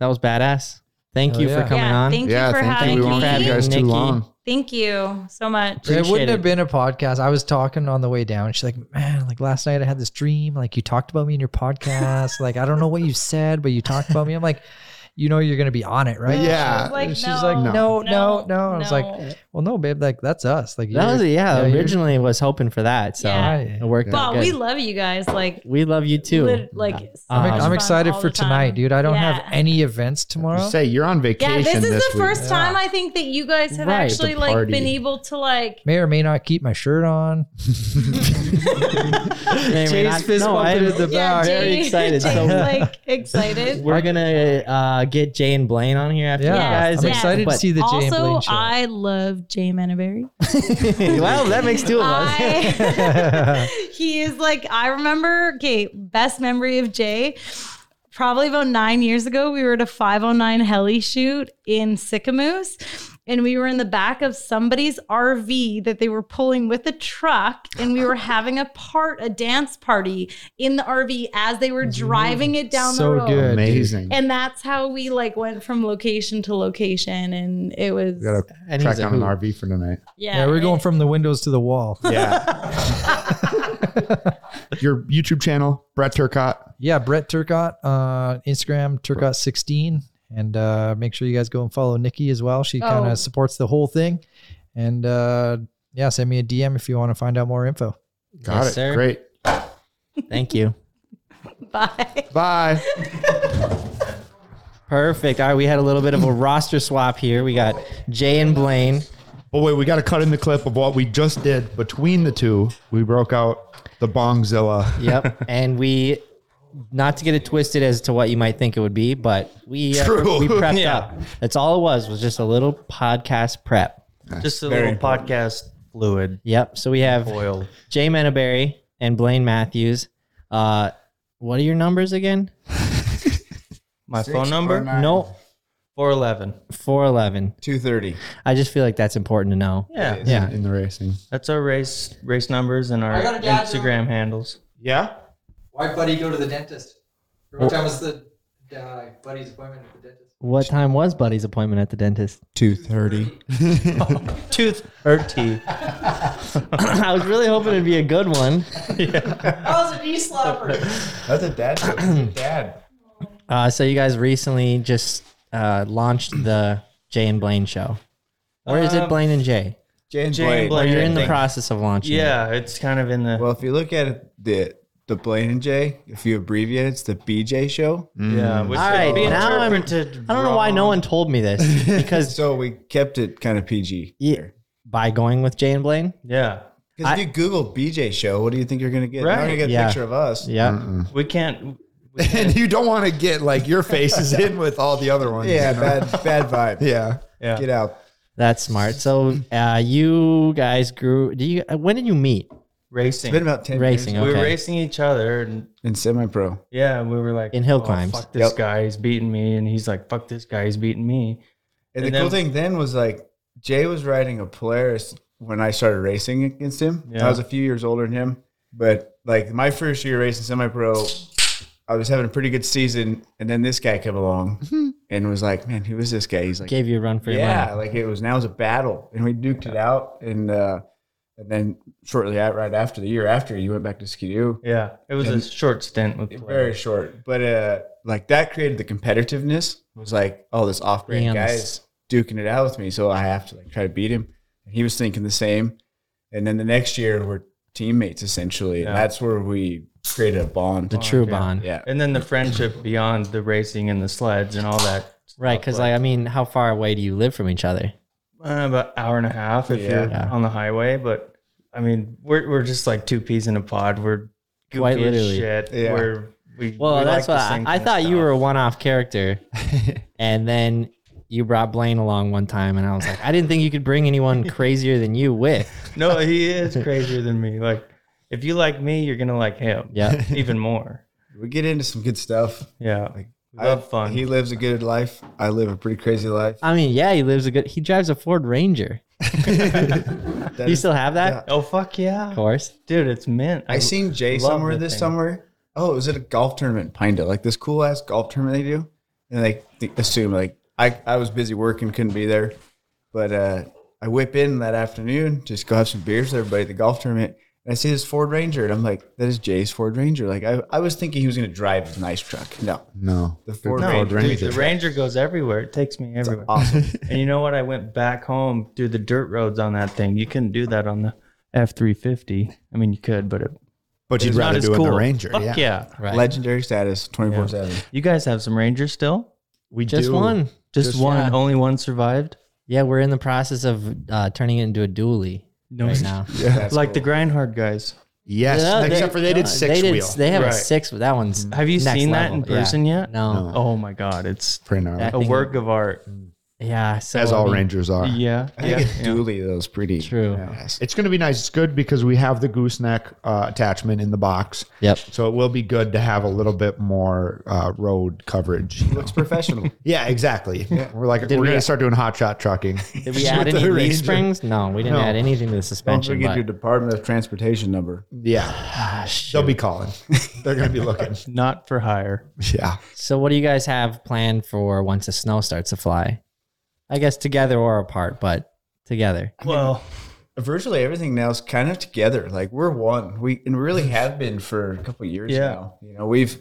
that was badass. Thank Oh, you yeah. for coming yeah, on. thank Yeah, you for thank having you. We me. won't keep you guys too long. Thank you so much. it wouldn't it. have been a podcast. I was talking on the way down. She's like, man, like last night I had this dream. Like you talked about me in your podcast. like I don't know what you said, but you talked about me. I'm like, you know, you're gonna be on it, right? Yeah. Like, she's no, like, no, no, no. I was like, well, no, babe. Like that's us. Like That was you're- yeah. originally was hoping for that, so Yeah. it worked out Well, good. we love you guys. Like, We love you too. lit- like so I'm I'm excited for tonight, dude. I don't have any events tomorrow. Say you're on vacation Yeah, this is this the week. first time I think that you guys have Right, actually like been able to like. May or may not keep my shirt on. [LAUGHS] May Jay's fist no, bumping I'm in the Yeah, back. very Jay- excited. Jay's So like excited. we're gonna uh, get Jay and Blaine on here after Yeah, you guys. I'm Yeah. excited to see the Jay and Blaine show. I love Jay Manaberry. [LAUGHS] [LAUGHS] well, that makes two of us. I, [LAUGHS] he is like, I remember, okay, best memory of Jay. Probably about nine years ago, we were at a 509 heli shoot in Sicamous, and we were in the back of somebody's RV that they were pulling with a truck, and we were [LAUGHS] having a part, a dance party in the RV as they were driving it down the road. so good. Amazing. And that's how we like went from location to location, and it was we got to And track he's a down an. RV for tonight. yeah. Yeah, we're it- going from the windows to the wall. Yeah. [LAUGHS] [LAUGHS] Your YouTube channel, Brett Turcotte. yeah, Brett Turcotte, uh, Instagram Turcott16, and uh, make sure you guys go and follow Nikki as well. She kind Oh. of supports the whole thing, and uh, yeah, send me a DM if you want to find out more info. Got Yes, it. sir. Great. Thank you. [LAUGHS] Bye. Bye. [LAUGHS] Perfect. All right, we had a little bit of a roster swap here. We got Jay and Blaine. Oh wait, we got to cut in the clip of what we just did between the two. We broke out the Bongzilla. Yep. [LAUGHS] and we not to get it twisted as to what you might think it would be, but we uh, True. we prepped [LAUGHS] Yeah. up. That's all it was. Was just a little podcast prep. Just a Very little important. podcast fluid Yep. So we have oil. Jay Menaberry and Blaine Matthews. Uh, what are your numbers again? [LAUGHS] My Six phone or number nine? No, 411. four eleven. 230. I just feel like that's important to know. Yeah. Yeah. in the racing. That's our race race numbers and our I got a dad Instagram handles. Yeah. Why buddy go to the dentist? What time was the uh, buddy's appointment at the dentist? What time was Buddy's appointment at the dentist? 230. [LAUGHS] Tooth or [LAUGHS] teeth. I was really hoping it'd be a good one. [LAUGHS] That was a knee slapper. That's a dad joke. That's dad. [CLEARS THROAT] Uh, so you guys recently just uh, launched the Jay and Blaine show, or is it Um, Blaine and Jay? Jay and Jay and Blaine. Or you're in the process of launching. it? Yeah, it's kind of in the Well, if you look at it, the the Blaine and Jay, if you abbreviate it, it's the BJ show. yeah. Which All could right, be now I'm- I don't know why no one told me this [LAUGHS] because So we kept it kind of PG. Yeah. by going with Jay and Blaine. Yeah, Because if you Google BJ show, what do you think you're going to get? You're going to get a Yeah. picture of us. Yeah, we can't. We [LAUGHS] And can't you don't want to get like your faces in with all the other ones. Yeah, you know? bad bad vibe. [LAUGHS] Yeah. yeah. Get out. that's smart. So uh, you guys grew. Do you? uh, When did you meet? Racing. It's been about 10 Racing, years we were okay. racing each other, and in semi-pro. yeah, we were like In hill "Oh, climbs." Fuck this Yep. guy, he's beating me, and he's like, "Fuck this guy, he's beating me." And, And the cool thing then was like Jay was riding a Polaris when I started racing against him. Yeah. I was a few years older than him, but like my first year racing semi-pro, I was having a pretty good season, and then this guy came along [LAUGHS] and was like, "Man, who is this guy?" He's like, Gave you a run for your "Yeah, money. like it was now it was a battle, and we duked it out, and uh, and then shortly at, right after the year after, you went back to Skidoo. Yeah, it was a short stint with Very short, but uh, like that created the competitiveness. It was like, oh, this off-brand Hands. guy is duking it out with me, so I have to like try to beat him. And he was thinking the same. And then the next year, we're teammates essentially, and that's where we created a bond. The true yeah. bond, yeah, and then the friendship beyond the racing and the sleds and all that. right? Because like, I mean, how far away do you live from each other? uh, about hour and a half if Yeah. you're Yeah. on the highway. But I mean, we're we're just like two peas in a pod. We're goofy Quite as literally. shit. Yeah. We're we Well, we that's like what I, I kind of thought you stuff. were a one-off character, [LAUGHS] and then you brought Blaine along one time, and I was like, I didn't think you could bring anyone [LAUGHS] crazier than you with. No, he is crazier than me. Like, if you like me, you're gonna like him. Yeah. [LAUGHS] even more. we get into some good stuff. Yeah, Like, we love I- fun. He lives a good life. I live a pretty crazy life. I mean, yeah, he lives a good. He drives a Ford Ranger. [LAUGHS] That Do you is- still have that? Yeah. oh fuck yeah, Of course. dude, it's mint. I seen Jay somewhere this thing. summer. Oh, it was at a golf tournament in Pinedale, like this cool ass golf tournament they do. And they th- assume like I, I was busy working, couldn't be there. But uh, I whip in that afternoon, just go have some beers with everybody at the golf tournament. And I see this Ford Ranger, and I'm like, that is Jay's Ford Ranger. Like I, I was thinking he was gonna drive his nice truck. No, No. the Ford No, Ranger. dude, the Ranger goes everywhere. It takes me everywhere. Awesome. [LAUGHS] And you know what? I went back home through the dirt roads on that thing. You couldn't do that on the F three fifty. I mean, you could, but it, But you'd rather do it in cool. the Ranger. Fuck yeah. yeah. Right. Legendary status, twenty four seven. You guys have some Rangers still? We Just do. one. Just, Just- one. yeah. Only one survived. Yeah, we're in the process of uh, turning it into a dually No, right now. [LAUGHS] That's like cool. the Grindhard guys. Yes. Yeah, except for they did no, six they did- wheel. They have a Right. six. That one's. Have you next seen that level. in person Yeah. yet? No. Oh my god, it's Pretty gnarly. A thing- work of art. Mm. Yeah. So As I all mean, Rangers are. Yeah, I think yeah, a yeah. dually though is pretty True. Yes. It's going to be nice. It's good because we have the gooseneck uh, attachment in the box. Yep. So it will be good to have a little bit more uh, road coverage. Looks professional. [LAUGHS] Yeah, exactly. We're like Did we're we- going to start doing hot shot trucking. Did we [LAUGHS] add any leaf springs? No, we didn't No. add anything to the Don't suspension. forget but- your Department of Transportation number. Yeah, Ah, they'll be calling. They're going to be looking. [LAUGHS] Not for hire. Yeah. So, what do you guys have planned for once the snow starts to fly? I guess together or apart, but together. Well, virtually everything now is kind of together. Like we're one. We and really have been for a couple of years Yeah. now. You know, we've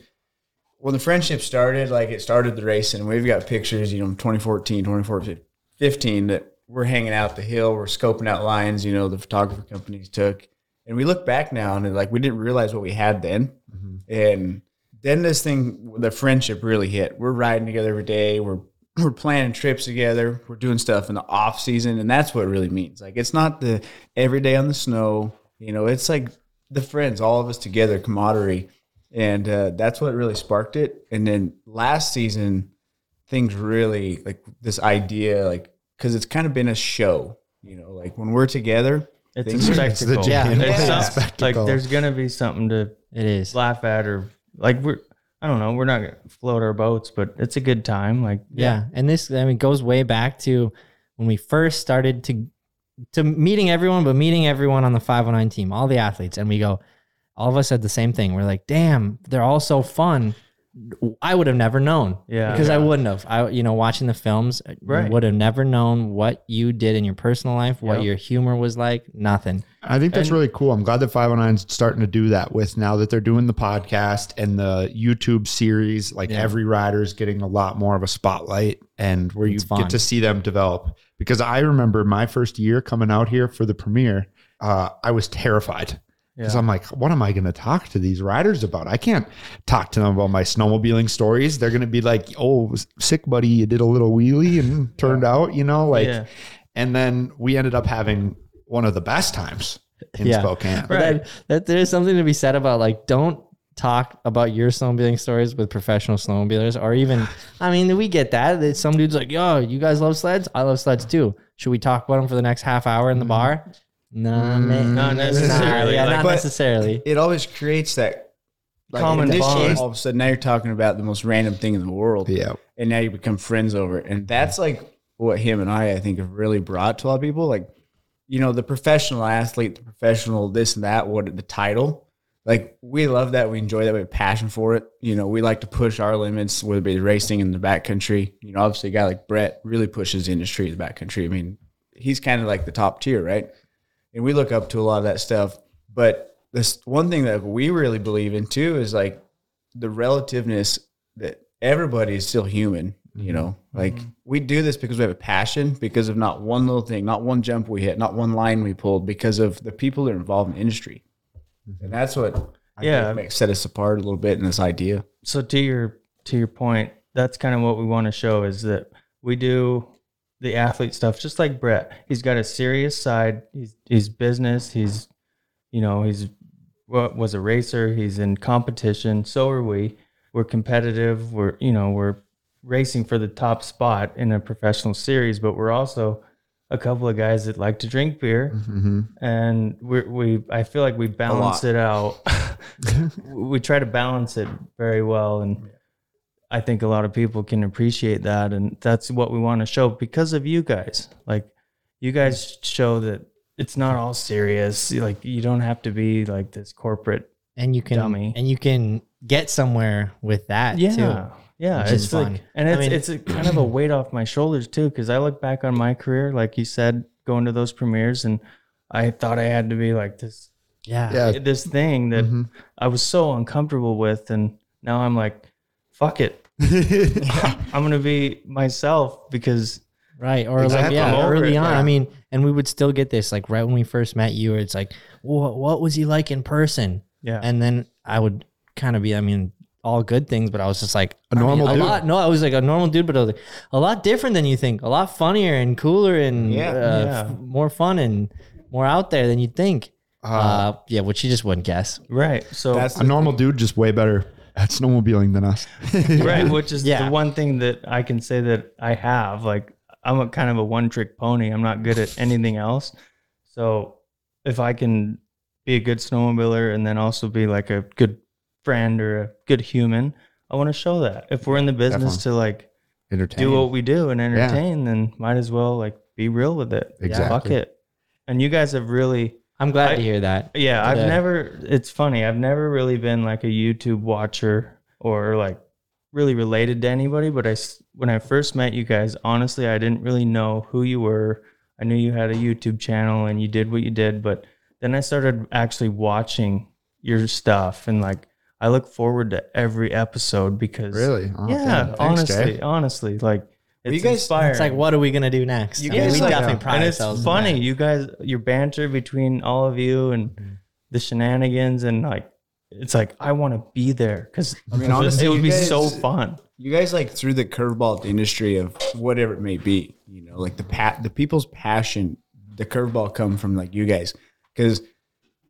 when the friendship started, like it started the race, and We've got pictures, you know, 2014, 2014, 15 that we're hanging out the hill, we're scoping out lines, you know, the photographer companies took. And we look back now and like we didn't realize what we had then. Mm-hmm. And then this thing, the friendship really hit. We're riding together every day. We're we're planning trips together. We're doing stuff in the off season, and that's what it really means. Like it's not the every day on the snow. You know, it's like the friends, all of us together, camaraderie. and uh, that's what really sparked it. And then last season, things really like this idea, like because it's kind of been a show, you know, like when we're together, It's a things are- spectacle. Yeah. There's Yeah. some- like there's gonna be something to It is. laugh at or like we're I don't know, we're not gonna float our boats, but it's a good time. Like Yeah. And this, I mean, goes way back to when we first started to, to meeting everyone, but meeting everyone on the 509 team, all the athletes. And we go, all of us said the same thing. We're like, damn, they're all so fun. I would have never known. Yeah. Because I wouldn't have. I, you know, watching the films, Right. would have never known what you did in your personal life, what Yep. your humor was like. Nothing. I think that's And- really cool. I'm glad that 509's starting to do that with now that they're doing the podcast and the YouTube series. Like Yeah. every is getting a lot more of a spotlight and where you fun. get to see them develop. Because I remember my first year coming out here for the premiere, uh, I was terrified because Yeah. I'm like, what am I going to talk to these riders about? I can't talk to them about my snowmobiling stories. They're going to be like, oh, sick buddy, you did a little wheelie and [LAUGHS] turned out, you know, like, Yeah. and then we ended up having one of the best times in Yeah. Spokane. But that, that there's something to be said about like don't talk about your snowmobiling stories with professional snowmobilers or even [SIGHS] I mean we get that that some dude's like yo you guys love sleds I love sleds too should we talk about them for the next half hour in the mm-hmm. bar no man, Not mm, necessarily. yeah, Like- not But- necessarily it always creates that like, Common in bond. all of a sudden now you're talking about the most random thing in the world. Yeah. And now you become friends over it. And that's like what him and I I think have really brought to a lot of people. Like, you know, the professional athlete, the professional this and that, what the title. Like we love that. We enjoy that. We have passion for it. You know, we like to push our limits, whether it be racing in the backcountry. You know, obviously a guy like Brett really pushes the industry in the backcountry. I mean, he's kind of like the top tier, right? And we look up to a lot of that stuff. But this one thing that we really believe in too is like the relativeness that everybody is still human. You know, mm-hmm. like mm-hmm. we do this because we have a passion, because of not one little thing, not one jump we hit, not one line we pulled, because of the people that are involved in industry, mm-hmm. and that's what I Yeah. think makes set us apart a little bit in this idea. so to your to your point, that's kind of what we want to show is that we do the athlete stuff just like Brett. He's got a serious side. He's he's business. He's you know he's wa- was a racer. He's in competition. So are we. We're competitive. We're you know we're racing for the top spot in a professional series, but we're also a couple of guys that like to drink beer Mm-hmm. and we we I feel like we balance it out. [LAUGHS] we try to balance it very well, and I think a lot of people can appreciate that, and that's what we want to show because of you guys. Like you guys show that it's not all serious. Like you don't have to be like this corporate. and you can Dummy. and you can get somewhere with that Yeah, too yeah, which it's like, fun. and I it's mean- it's a, kind of a [CLEARS THROAT] weight off my shoulders too, because I look back on my career, like you said, going to those premieres, and I thought I had to be like this yeah Yeah. this thing that Mhm. I was so uncomfortable with, and now I'm like, fuck it, [LAUGHS] I'm gonna be myself because Right. Or like, yeah, I'm over early it, on. yeah. I mean, and we would still get this like right when we first met you, it's like, what, what was he like in person? yeah, And then I would kind of be, I mean, all good things, but I was just like A normal a dude. lot. No, I was like a normal dude, but I was like, a lot different than you think. A lot funnier and cooler and Yeah. uh, Yeah. f- more fun and more out there than you'd think. Uh, yeah, which you just wouldn't guess. right. So That's a normal dude, just way better at snowmobiling than us. [LAUGHS] right, [LAUGHS] which is Yeah. the one thing that I can say that I have. Like I'm a kind of a one trick pony. I'm not good at anything else. So if I can be a good snowmobiler and then also be like a good friend or a good human, I want to show that. If we're in the business Definitely. to like Entertain. do what we do and entertain, then might as well like be real with it. Exactly. Fuck it. And you guys have really I'm glad I- to hear that. yeah, I've Yeah. never. It's funny. I've never really been like a YouTube watcher or like really related to anybody. But I when I first met you guys, honestly, I didn't really know who you were. I knew you had a YouTube channel and you did what you did, but then I started actually watching your stuff and like I look forward to every episode because Really? Oh, yeah. Thanks, honestly, Jay. honestly, like it's you guys- inspiring. It's like, what are we gonna do next? You I mean, guys we like- definitely pride and it's ourselves. funny, you guys, your banter between all of you and Mm-hmm. the shenanigans, and like, it's like I want to be there because I mean, honestly, it would be guys- so fun. you guys like through the curveball at the industry of whatever it may be you know like the pat the people's passion the curveball come from like you guys because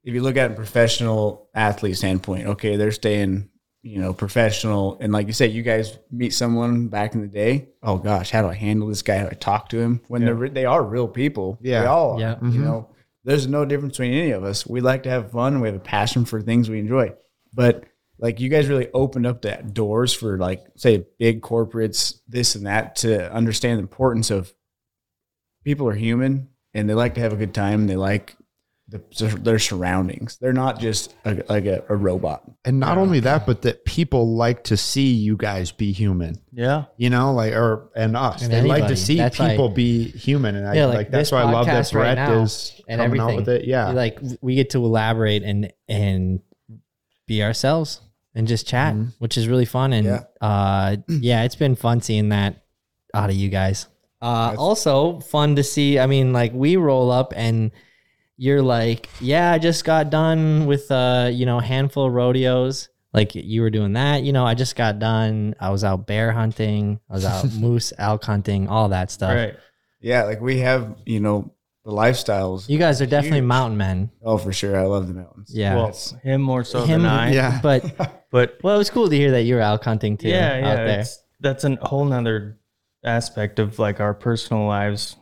if you look at a professional athlete standpoint okay they're staying you know, professional. And like you said, you guys meet someone back in the day. Oh gosh, how do I handle this guy? How do I talk to him? When they're they are real people. Yeah. they all are. Yeah. You mm-hmm. know, there's no difference between any of us. We like to have fun. We have a passion for things we enjoy. But like you guys really opened up that doors for like say big corporates, this and that, to understand the importance of people are human and they like to have a good time. They like the, their surroundings. They're not just a, like a, a robot. And not only that, but that people like to see you guys be human. Yeah. You know, like or and us. And they like to see That's people like- be human, and I Yeah, like, like that's why I love that podcast right now is and coming out everything. with it. Yeah, like we get to elaborate and and be ourselves and just chat, Mhm. which is really fun. And Yeah. uh, [CLEARS THROAT] yeah, it's been fun seeing that out of you guys. Uh, also fun to see. I mean, like we roll up and you're like, yeah, I just got done with uh, you know, a handful of rodeos. Like you were doing that, you know. I just got done. I was out bear hunting. I was out [LAUGHS] moose elk hunting, all that stuff. Right. Yeah, like we have, you know, the lifestyles. You guys are definitely Huge. mountain men. Oh, for sure. I love the mountains. Yeah. Well, That's- him more so Him- than I. [LAUGHS] yeah. But [LAUGHS] But well, it was cool to hear that you were elk hunting too. yeah, out yeah. there. That's a whole nother aspect of like our personal lives.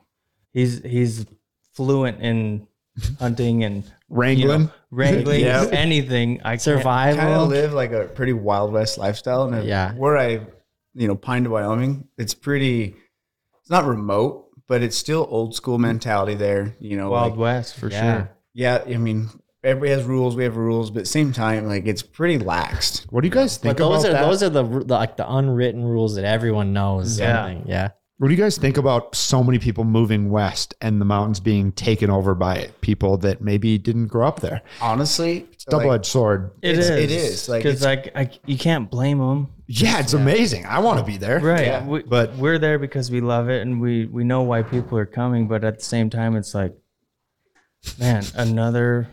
He's he's fluent in [LAUGHS] hunting and you wrangling. know, wrangling, [LAUGHS] Yeah. [LAUGHS] anything. I can't- Survival. kind of live like a pretty wild west lifestyle. And Yeah. where I, you know, Pinedale Wyoming, it's pretty. It's not remote, but it's still old school mentality there. You know, Wild like, West for Yeah. sure. yeah. I mean, everybody has rules. We have rules, but same time, like it's pretty laxed. What do you guys think But those about are that? those are the, the like the unwritten rules that everyone knows. Yeah. something. yeah. What do you guys think about so many people moving west and the mountains being taken over by people that maybe didn't grow up there? Honestly, It's double like, edged sword. It is. It is like, because like I, you can't blame them. Yeah, it's amazing. I want to be there. Right. Yeah. We, But- but we're there because we love it and we we know why people are coming. But at the same time, it's like, man, another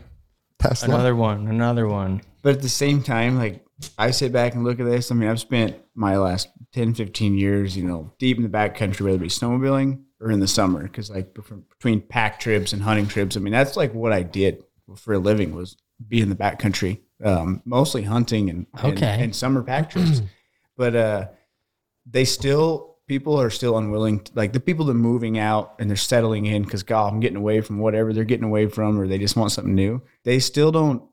Tesla. another one, another one. But at the same time, like I sit back and look at this. I mean, I've spent my last 10, 15 years, you know, deep in the backcountry, whether it be snowmobiling or in the summer. Because like between pack trips and hunting trips, I mean, that's like what I did for a living was be in the backcountry, um, mostly hunting and, and- and, summer pack trips. [CLEARS THROAT] but uh, they still people are still unwilling. To, like the people that are moving out and they're settling in because God, I'm getting away from whatever they're getting away from, or they just want something new. They still don't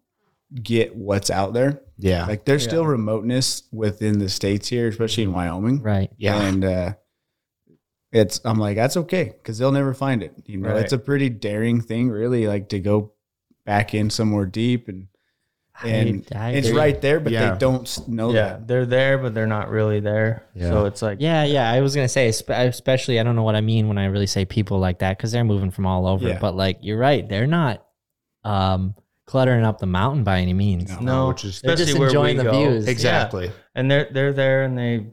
get what's out there. Yeah. Like there's still remoteness within the states here, especially in Wyoming. Right. yeah. And uh, it's I'm like that's okay because they'll never find it. You know, Right. it's a pretty daring thing, really, like to go back in somewhere deep and and I it's agree. right there, but Yeah. they don't know yeah, that. they're there, but they're not really there. Yeah. So it's like, Yeah, yeah. I was gonna say, especially, I don't know what I mean when I really say people like that because they're moving from all over. Yeah. But like, you're right, they're not um, cluttering up the mountain by any means. no, which is- They're just especially where enjoying we the go. views. exactly. and they're they're there and they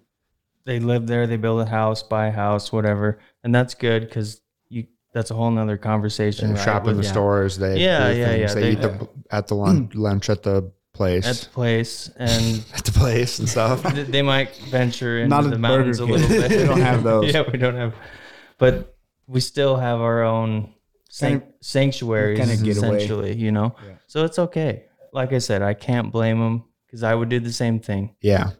they live there they build a house buy a house whatever and that's good because you that's a whole nother conversation They right, shop in the with- stores. They Yeah, yeah, things. yeah, They, they- eat the, at the lunch, [CLEARS THROAT] lunch at the place. at the place and [LAUGHS] at the place and stuff. they might venture into Not the mountains a little bit [LAUGHS] We don't have those. [LAUGHS] yeah we don't have but we still have our own san- Kind sanctuaries kinda get away. essentially you know Yeah. So it's okay like i said i can't blame them because i would do the same thing Yeah.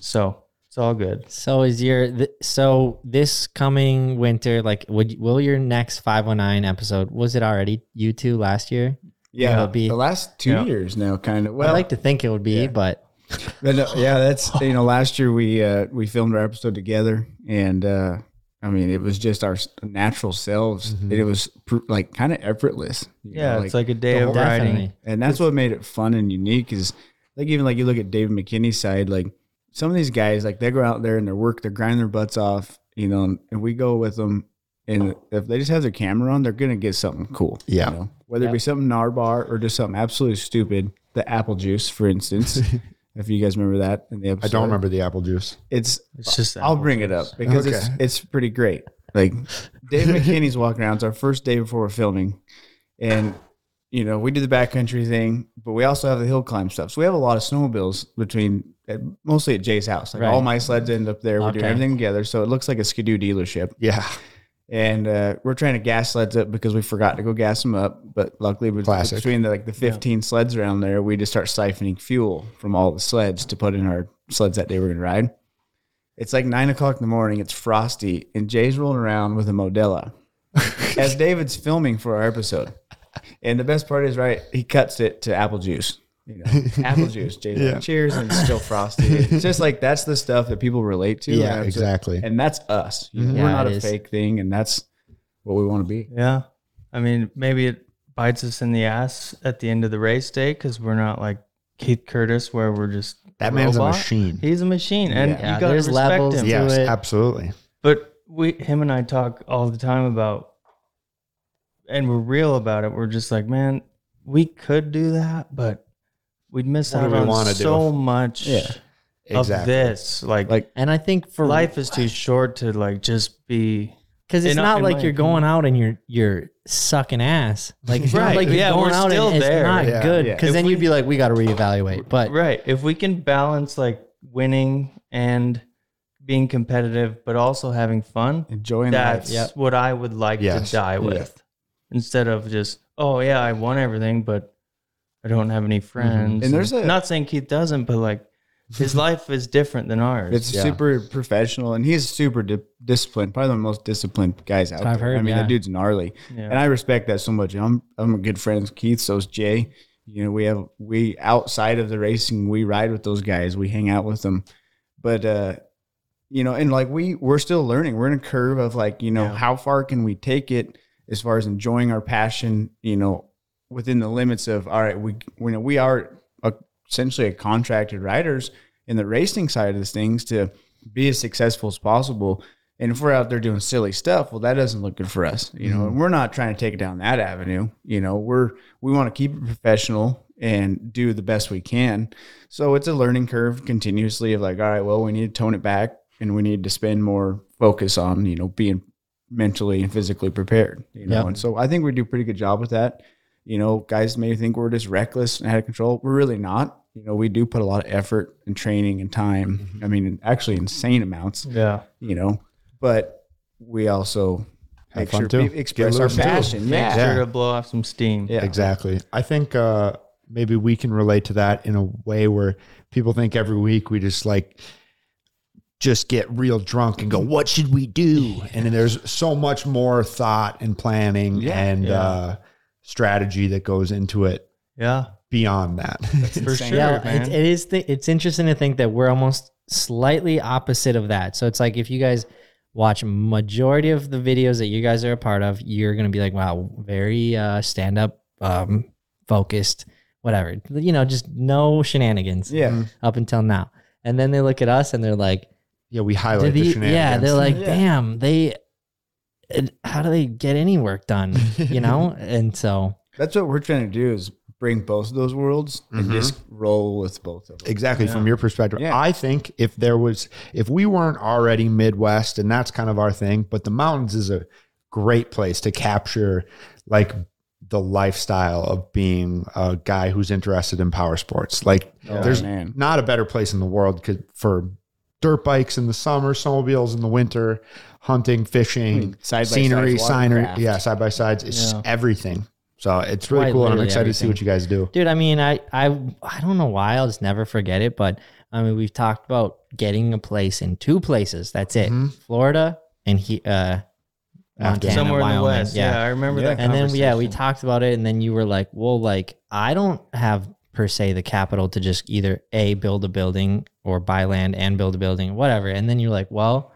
so it's all good So is your th- so this coming winter? Like, would will your next five one nine episode? Was it already you two last year? Yeah, It'll be- the last two Yeah. years now, kind of. Well, I'd like to think it would be, yeah. but But no, yeah, that's you know, last year we uh we filmed our episode together, and uh I mean, it was just our natural selves. Mm-hmm. It was pr- like kind of effortless. yeah know, it's like a day of whole- riding and that's what made it fun and unique. Is like even like you look at David McKinney's side, like some of these guys, like they go out there and they work, they're grinding their butts off, you know, and we go with them. And if they just have their camera on, they're gonna get something cool. you Yeah. know? whether it be something narbar or just something absolutely stupid. The apple juice, for instance. [LAUGHS] if you guys remember that in the episode, I don't remember the apple juice. It's It's just I'll apple bring it juice. up because it's Okay. it's pretty great. Like Dave [LAUGHS] McKinney's walking around. It's our first day before we're filming, and you know we do the backcountry thing, but we also have the hill climb stuff. So we have a lot of snowmobiles between at, mostly at Jay's house. Like Right. all my sleds end up there. We're doing Okay. everything together, so it looks like a skidoo dealership. Yeah. And uh, we're trying to gas sleds up because we forgot to go gas them up. But luckily, bet- Classic. between the, like the 15 sleds around there, we just start siphoning fuel from all the sleds to put in our sleds that day we're gonna ride. It's like nine o'clock in the morning. It's frosty, and Jay's rolling around with a Modelo as David's filming for our episode. And the best part is, right, he cuts it to apple juice. You know, [LAUGHS] apple juice. Jay's like, cheers, and still frosty. It's [LAUGHS] just like that's the stuff that people relate to. Yeah, and it's- exactly. And that's us. You know, Yeah, we're not a is. fake thing, and that's what we want to be. Yeah. I mean, maybe it bites us in the ass at the end of the race day because we're not like Keith Curtis, where we're just That man's a machine. He's a machine, and Yeah, you got to there's respect levels him. to Yes, it. absolutely. But we, him and I talk all the time about, and we're real about it. We're just like, man, we could do that, but we'd miss What do out we on wanna do? so much Yeah. of Exactly. this. Like, Like And I think for life is too short to like just be. because it's in- not in like my you're going out and you're you're sucking ass. Like it's not Right. like you're Yeah, going we're out still and it's there. not Yeah. good. Yeah. Because If then we- you'd be like, we got to reevaluate. But right. If we can balance like winning and being competitive, but also having fun, enjoying that's life. what I would like Yes. to die with. Instead of just, oh yeah, I won everything, but I don't have any friends. And there's a- not saying Keith doesn't, but like his [LAUGHS] life is different than ours. It's Yeah. super professional, and he's super di- disciplined. Probably the most disciplined guys out I've there. heard, I mean, yeah. the dude's gnarly, Yeah. and I respect that so much. I'm I'm a good friend with Keith. So's Jay. You know, we have we outside of the racing, we ride with those guys. We hang out with them, but uh, you know, and like we we're still learning. We're in a curve of like you know Yeah. how far can we take it as far as enjoying our passion. You know, within the limits of all right, we we know we are essentially a contracted riders in the racing side of things to be as successful as possible. And if we're out there doing silly stuff, well, that doesn't look good for us. You know, and we're not trying to take it down that avenue. You know, we're we want to keep it professional and do the best we can. So it's a learning curve continuously of like, all right, well, we need to tone it back and we need to spend more focus on, you know, being mentally and physically prepared. You know, Yep. and so I think we do a pretty good job with that. You know, guys may think we're just reckless and out of control. We're really not. You know, we do put a lot of effort and training and time. I mean, actually insane amounts, yeah. you know, but we also Have make fun sure too. we express our loose too. passion. Make Yeah. sure to blow off some steam. Yeah. Exactly. I think uh, maybe we can relate to that in a way where people think every week we just like just get real drunk and go, what should we do? And then there's so much more thought and planning Yeah. and Yeah. Uh, strategy that goes into it Yeah. beyond that. For [LAUGHS] sure, yeah, man. it, it is. Th- it's interesting to think that we're almost slightly opposite of that. So it's like if you guys watch majority of the videos that you guys are a part of, you're gonna be like, wow, very uh, stand up, um, focused, whatever. You know, just no shenanigans. Yeah. up until now. And then they look at us and they're like, yeah, we highlight did the shenanigans. yeah, they're like, Yeah. damn, they. It- How do they get any work done? You know, [LAUGHS] and so That's what we're trying to do is bring both of those worlds and Mhm. just roll with both of them. Exactly. From your perspective, Yeah. I think if there was, if we weren't already Midwest, and that's kind of our thing, but the mountains is a great place to capture like the lifestyle of being a guy who's interested in power sports. Like, Oh, there's man. not a better place in the world could, for dirt bikes in the summer, snowmobiles in the winter, hunting, fishing, I side-by-sides, scenery, scenery, yeah, side by sides. It's Yeah. everything. So it's really Quite cool, and I'm literally excited to see what you guys do. dude i mean i i i don't know why i'll just never forget it but i mean we've talked about getting a place in two places that's it Mhm. florida and he uh montana Somewhere in the west. Yeah. I remember Yeah. that. and then yeah we talked about it and then you were like well like i don't have per se the capital to just either a build a building or buy land and build a building whatever and then you're like well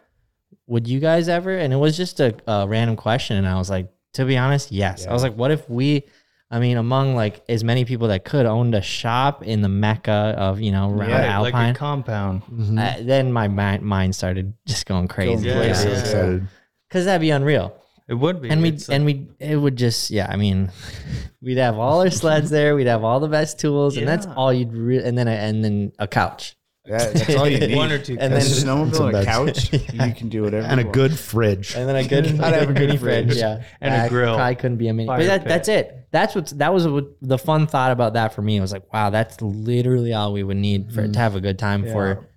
would you guys ever? And it was just a, a random question and i was like to be honest yes. I was like what if we i mean among like as many people that could owned a shop in the mecca of you know around Right, like alpine? a compound. uh, then my mind, mind started just going crazy. Yeah, because yeah. Excited. that'd be unreal. It would be. and we It's, uh, and we it would just yeah i mean [LAUGHS] we'd have all our sleds there we'd have all the best tools and that's all you'd re- and then a, and then a couch That- that's all you [LAUGHS] need. one or two. And And then- then Some snowmobile, a beds. couch, [LAUGHS] you can do whatever. And a you want. good fridge. and then a good [LAUGHS] I'd have a good mini fridge fridge. yeah And a I grill. probably couldn't be a mini Fire but that, pit. that's it that's what's that was what the fun thought about that for me it was like wow that's literally all we would need for to mm. have a good time for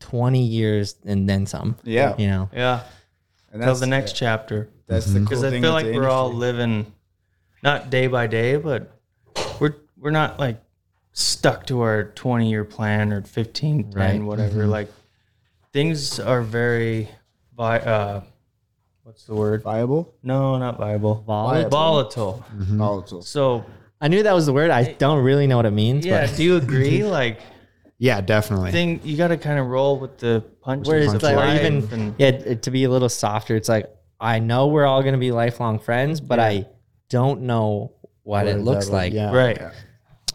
20 years and then some Yeah. you know Yeah. And till that's the next chapter. That's the mm-hmm. cool thing. Because I thing feel with like the we're all industry. living, not day by day, but we're we're not like stuck to our 20 year plan or 15, 10, Right. whatever. Like things are very, vi- uh, what's the word? viable, No, not viable. Volatile? Volatile. volatile. So I knew that was the word. I don't really know what it means. yeah, but do you agree? [LAUGHS] Like Yeah, definitely. thing, you got to kind of roll with the punches. whereas of like, even and- yeah, to be a little softer, it's like I know we're all gonna be lifelong friends, but I don't know what, What it looks like. yeah. right.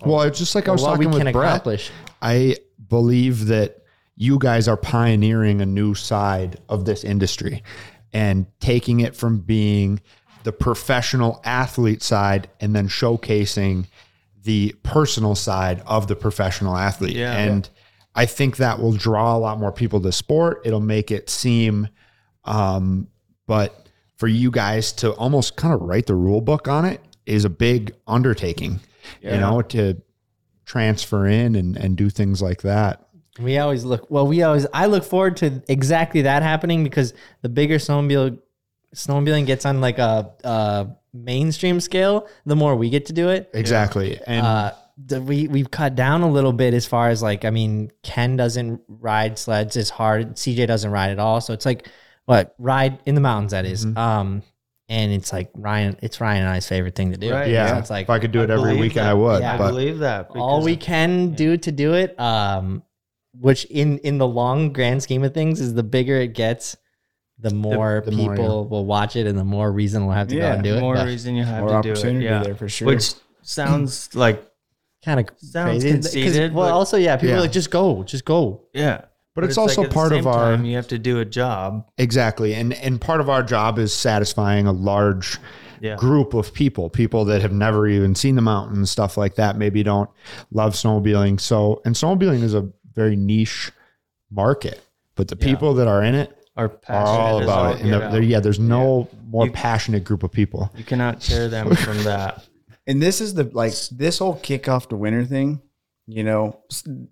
Well, it's just like I was what we talking can with Brett. accomplish. I believe that you guys are pioneering a new side of this industry and taking it from being the professional athlete side and then showcasing the personal side of the professional athlete. Yeah. And I think that will draw a lot more people to sport. It'll make it seem um but for you guys to almost kind of write the rule book on it is a big undertaking, you know, to transfer in and, and do things like that. We always look well. We always I look forward to exactly that happening because the bigger snowmobile snowmobiling gets on like a, a mainstream scale, the more we get to do it. Exactly. And uh, the, we we've cut down a little bit as far as like I mean Ken doesn't ride sleds as hard. CJ doesn't ride at all. So it's like what ride in the mountains that is. Mm-hmm. Um, and it's like Ryan. It's Ryan and I's favorite thing to do. Right. yeah, So it's like if I could do it every believe weekend, that. I would. Yeah, I believe that. all we can do to do it um which in in the long grand scheme of things is the bigger it gets the more the more, people will watch it and the more reason we'll have to go and do the it more but reason you have More to do it. opportunity Yeah, there for sure. Which sounds like kind of Sounds crazy 'Cause- conceited, well also yeah people Yeah. are like just go just go yeah, But it's also at the part of our- time, you have to do a job. exactly. And and part of our job is satisfying a large Yeah. group of people, people that have never even seen the mountains, stuff like that, maybe don't love snowmobiling. So and snowmobiling is a very niche market. But the Yeah. people that are in it Are are passionate all about it. And get there- out. there- yeah, there's no more You- passionate group of people. You cannot tear them from that. [LAUGHS] And this is the like this whole kickoff to winter thing. You know,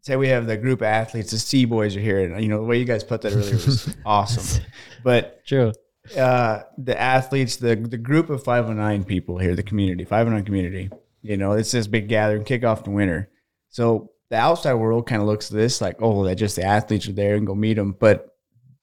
say we have the group of athletes, the C boys are here, and you know the way you guys put that earlier was [LAUGHS] awesome. But true uh, the athletes, the the group of 509 people here, the community, 509 community, you know, it's this big gathering, kickoff to winter. So the outside world kind of looks at this like, oh, that just the athletes are there and go meet them. But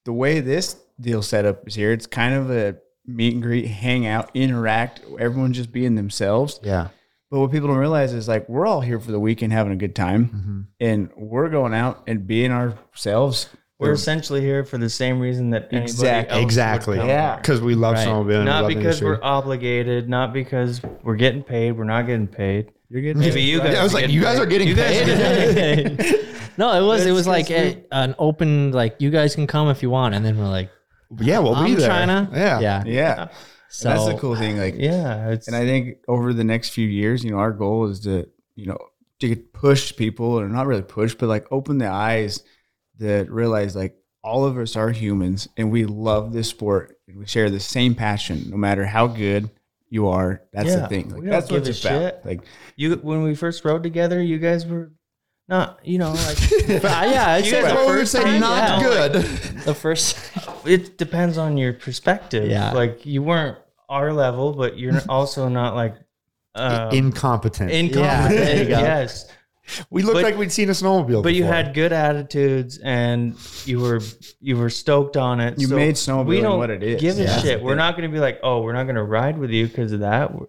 the way this deal set up is here, it's kind of a meet and greet, hang out, interact, everyone just being themselves. Yeah. But what people don't realize is like we're all here for the weekend having a good time, Mm-hmm. and we're going out and being ourselves. We're essentially here for the same reason that anybody Exactly. else would Exactly. come Yeah. Because we love Right. snowmobiling. we Not love the because industry. we're obligated, not because we're getting paid. We're not getting paid. You're getting Maybe you guys. I was like, you guys paid. are getting You guys [LAUGHS] paid. no it was it was like a, an open like you guys can come if you want and then we're like yeah, we'll be I'm there. China Yeah. yeah yeah. So That's the cool thing. Like, yeah, it's and I think over the next few years, you know, our goal is to, you know, to push people, or not really push, but like open the eyes that realize like all of us are humans and we love this sport and we share the same passion, no matter how good you are. That's the thing. Like, we don't that's what give it's a about. shit. Like, you when we first rode together. You guys were not, you know, like [LAUGHS] yeah I'd You guys the are Well, we would first say time, not yeah. good. the first [LAUGHS] it depends on your perspective. Yeah. like you weren't our level, but you're [LAUGHS] also not like uh, Incompetent. incompetent. Yeah, there you go. Yes, we looked but- like we'd seen a snowmobile. but you had good attitudes and you were you were stoked on it. You made snowmobiling we don't what it is. Give a shit. We're not going to be like, oh, we're not going to ride with you because of that. We're-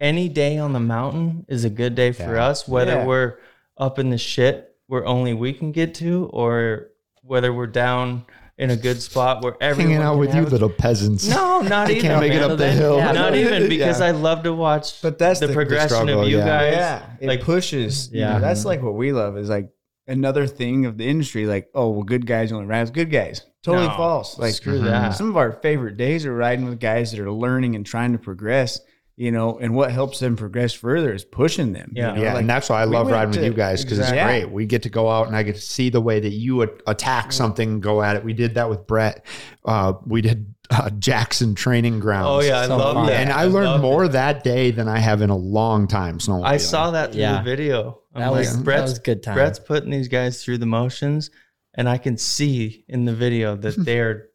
any day on the mountain is a good day for Yeah. us, whether Yeah. we're up in the shit where only we can get to, or whether we're down in a good spot where everyone hanging out can with you, a- little peasants. No, not [LAUGHS] I even. can't make it up the hill. Yeah, Not even [LAUGHS] because Yeah. I love to watch. But that's the, the- the progression struggle, of you yeah. guys. yeah, it like pushes. Yeah, Yeah. that's like what we love is like another thing of the industry. Like, oh, well, good guys only ride with good guys. Totally No, false. Like, screw that. Some of our favorite days are riding with guys that are learning and trying to progress. You know, and what helps them progress further is pushing them. you Yeah. know? Yeah, like, and that's why I love went riding with you guys because Exactly. it's great. We get to go out and I get to see the way that you would attack something, go at it. We did that with Brett. Uh, we did uh, Jackson Training Grounds. Oh yeah, I So love fun. that. and I learned more it. that day than I have in a long time. Snowmobiling. I saw that through Yeah. the video. I'm That like, was- that Brett's, was good time. Brett's putting these guys through the motions, and I can see in the video that [LAUGHS] they're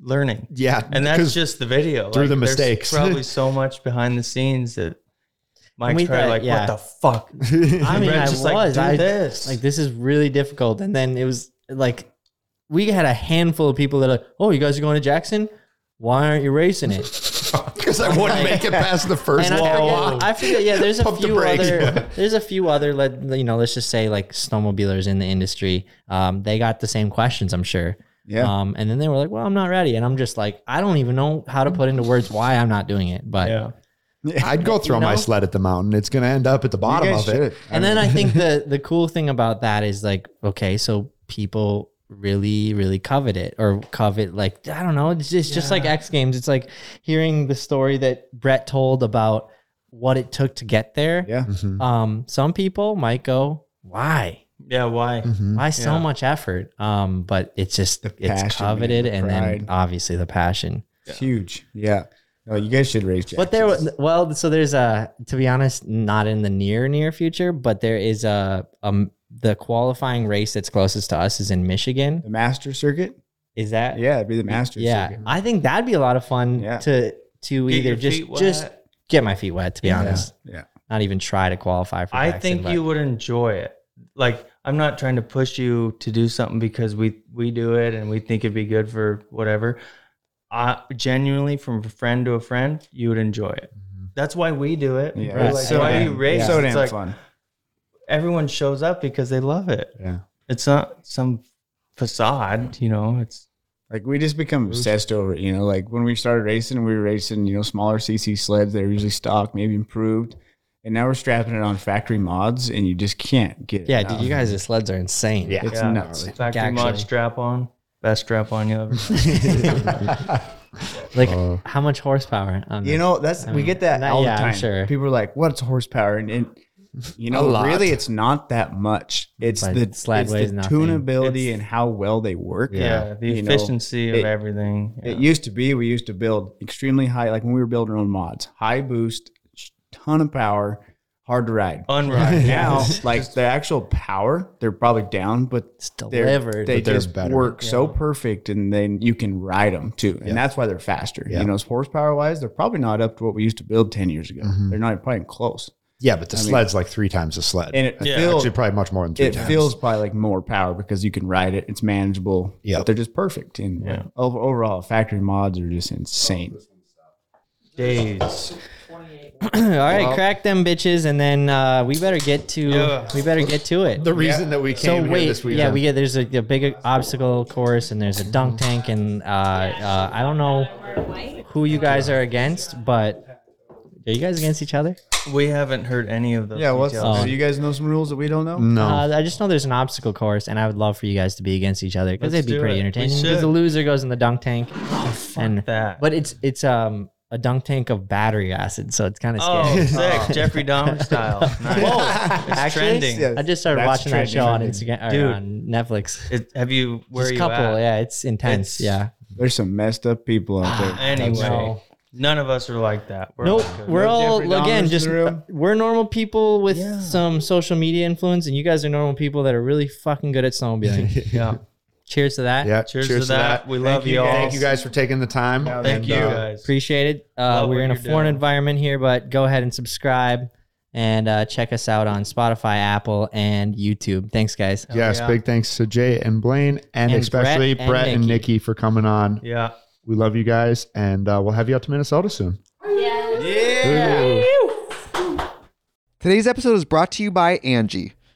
learning. Yeah, And that's just the video. through the there's mistakes. [LAUGHS] probably so much behind the scenes that Mike's we probably thought- like, yeah. what the fuck? [LAUGHS] I mean, Brett's I just was. like, do I, this. Like this is really difficult. And then it was like we had a handful of people that are like, oh, you guys are going to Jackson? Why aren't you racing it? [LAUGHS] because I wouldn't make it past the first and I wall. forget, I forget. Yeah, there's a Pump the few brakes. other. There's a few other. Let you know. Let's just say like snowmobilers in the industry. Um, they got the same questions. I'm sure. Yeah. Um, and then they were like, "Well, I'm not ready," and I'm just like, I don't even know how to put into words why I'm not doing it. But yeah. I'd go throw You my sled at the mountain. It's going to end up at the bottom You guys of it. should. And then I think the [LAUGHS] the cool thing about that is like, okay, so people really really covet it or covet like I don't know, it's just just like X Games. It's like hearing the story that Brett told about what it took to get there. Yeah. Mhm. Um, some people might go, why? Yeah, why? Mhm. Why so Yeah. much effort? Um, but it's just The it's passion, man, coveted, the and then obviously the passion. It's huge. Yeah. No, you guys should raise. But there, well, so there's a, to be honest, not in the near near future, but there is a, um, the qualifying race that's closest to us is in Michigan. the master circuit. Is that? Yeah, it'd be the master yeah. circuit. I think that'd be a lot of fun Yeah. to to Get either just feet just get my feet wet. To be Yeah. honest, Yeah. not even try to qualify for. I Jackson, think but- you would enjoy it. Like I'm not trying to push you to do something because we we do it and we think it'd be good for whatever. I genuinely, from a friend to a friend, you would enjoy it. Mm-hmm. That's why we do it. Yeah. We're like, so why damn- you race? So damn like fun. everyone shows up because they love it. Yeah. It's not some facade, you know. It's Like we just become obsessed over it, you know. Like when we started racing, we were racing, you know, smaller CC sleds. They're usually stock, maybe improved, and now we're strapping it on factory mods, and you just can't get it. Yeah, out. dude, you guys' the sleds are insane. Yeah. it's yeah, nuts. factory mod strap on, best strap on you ever. [LAUGHS] Like Uh, how much horsepower? On You know, that's I we get that not- all yeah, the I'm time. sure. People are like, "What's horsepower?" And, and you know, really, it's not that much. It's But the sled it's the nothing. tunability It's- and how well they work. yeah, the You know, efficiency of it- everything. It used to be we used to build extremely high, like when we were building our own mods, high boost, ton of power, hard to ride. Unright. [LAUGHS] now, like the actual power, they're probably down, but It's they're, delivered. they But just better. work so perfect, and then you can ride them too, and Yeah. that's why they're faster. Yeah. You know, horsepower wise, they're probably not up to what we used to build ten years ago. Mhm. They're not probably even close, Yeah, but the I mean- sled's like three times the sled. and it Yeah. feels Actually, probably much more than three it times. feels probably like more power because you can ride it. It's manageable. Yeah, they're just perfect. And Yeah. overall, factory mods are just insane. Days. [CLEARS THROAT] All right, crack them bitches, and then uh, we better get to Yeah. we better get to it. the reason that we so came here wait, this weekend. yeah, we get there's a, a big obstacle course, and there's a dunk tank, and uh, uh, I don't know who you guys are against, but are you guys against each other? We haven't heard any of those. Yeah, what's details. do you guys know some rules that we don't know? no. Uh, I just know there's an obstacle course, and I would love for you guys to be against each other because Let's they'd be do pretty it. We entertaining. should. Because the loser goes in the dunk tank, and that. but it's it's um a dunk tank of battery acid, so it's kind of Oh, scary. sick. [LAUGHS] Oh. Jeffrey Dahmer style. [LAUGHS] Nice. It's Actually, trending. Yeah. I just started That's watching that show on Instagram or Dude. on Netflix. It, have you, where Just are a you couple, at? yeah, it's intense. It's- yeah. There's some messed up people out there. Ah, anyway, No. none of us are like that. We're Nope, all we're No all Jeffrey again just uh, we're normal people with Yeah. some social media influence, and you guys are normal people that are really fucking good at snowmobiling. [LAUGHS] yeah. Cheers to that. yeah, Cheers, to that. We love you, all. Thank you guys for taking the time. Yeah, Thank And, you uh, guys. Appreciate it. Uh, we're in a foreign doing. environment here, but go ahead and subscribe and uh, check us out on Spotify, Apple, and YouTube. Thanks, guys. Yes, yeah. big thanks to Jay and Blaine, and, And especially Brett Brett, and and Nikki. Nikki for coming on. Yeah. We love you guys, and uh, we'll have you out to Minnesota soon. Yeah. Today's episode is brought to you by Angi.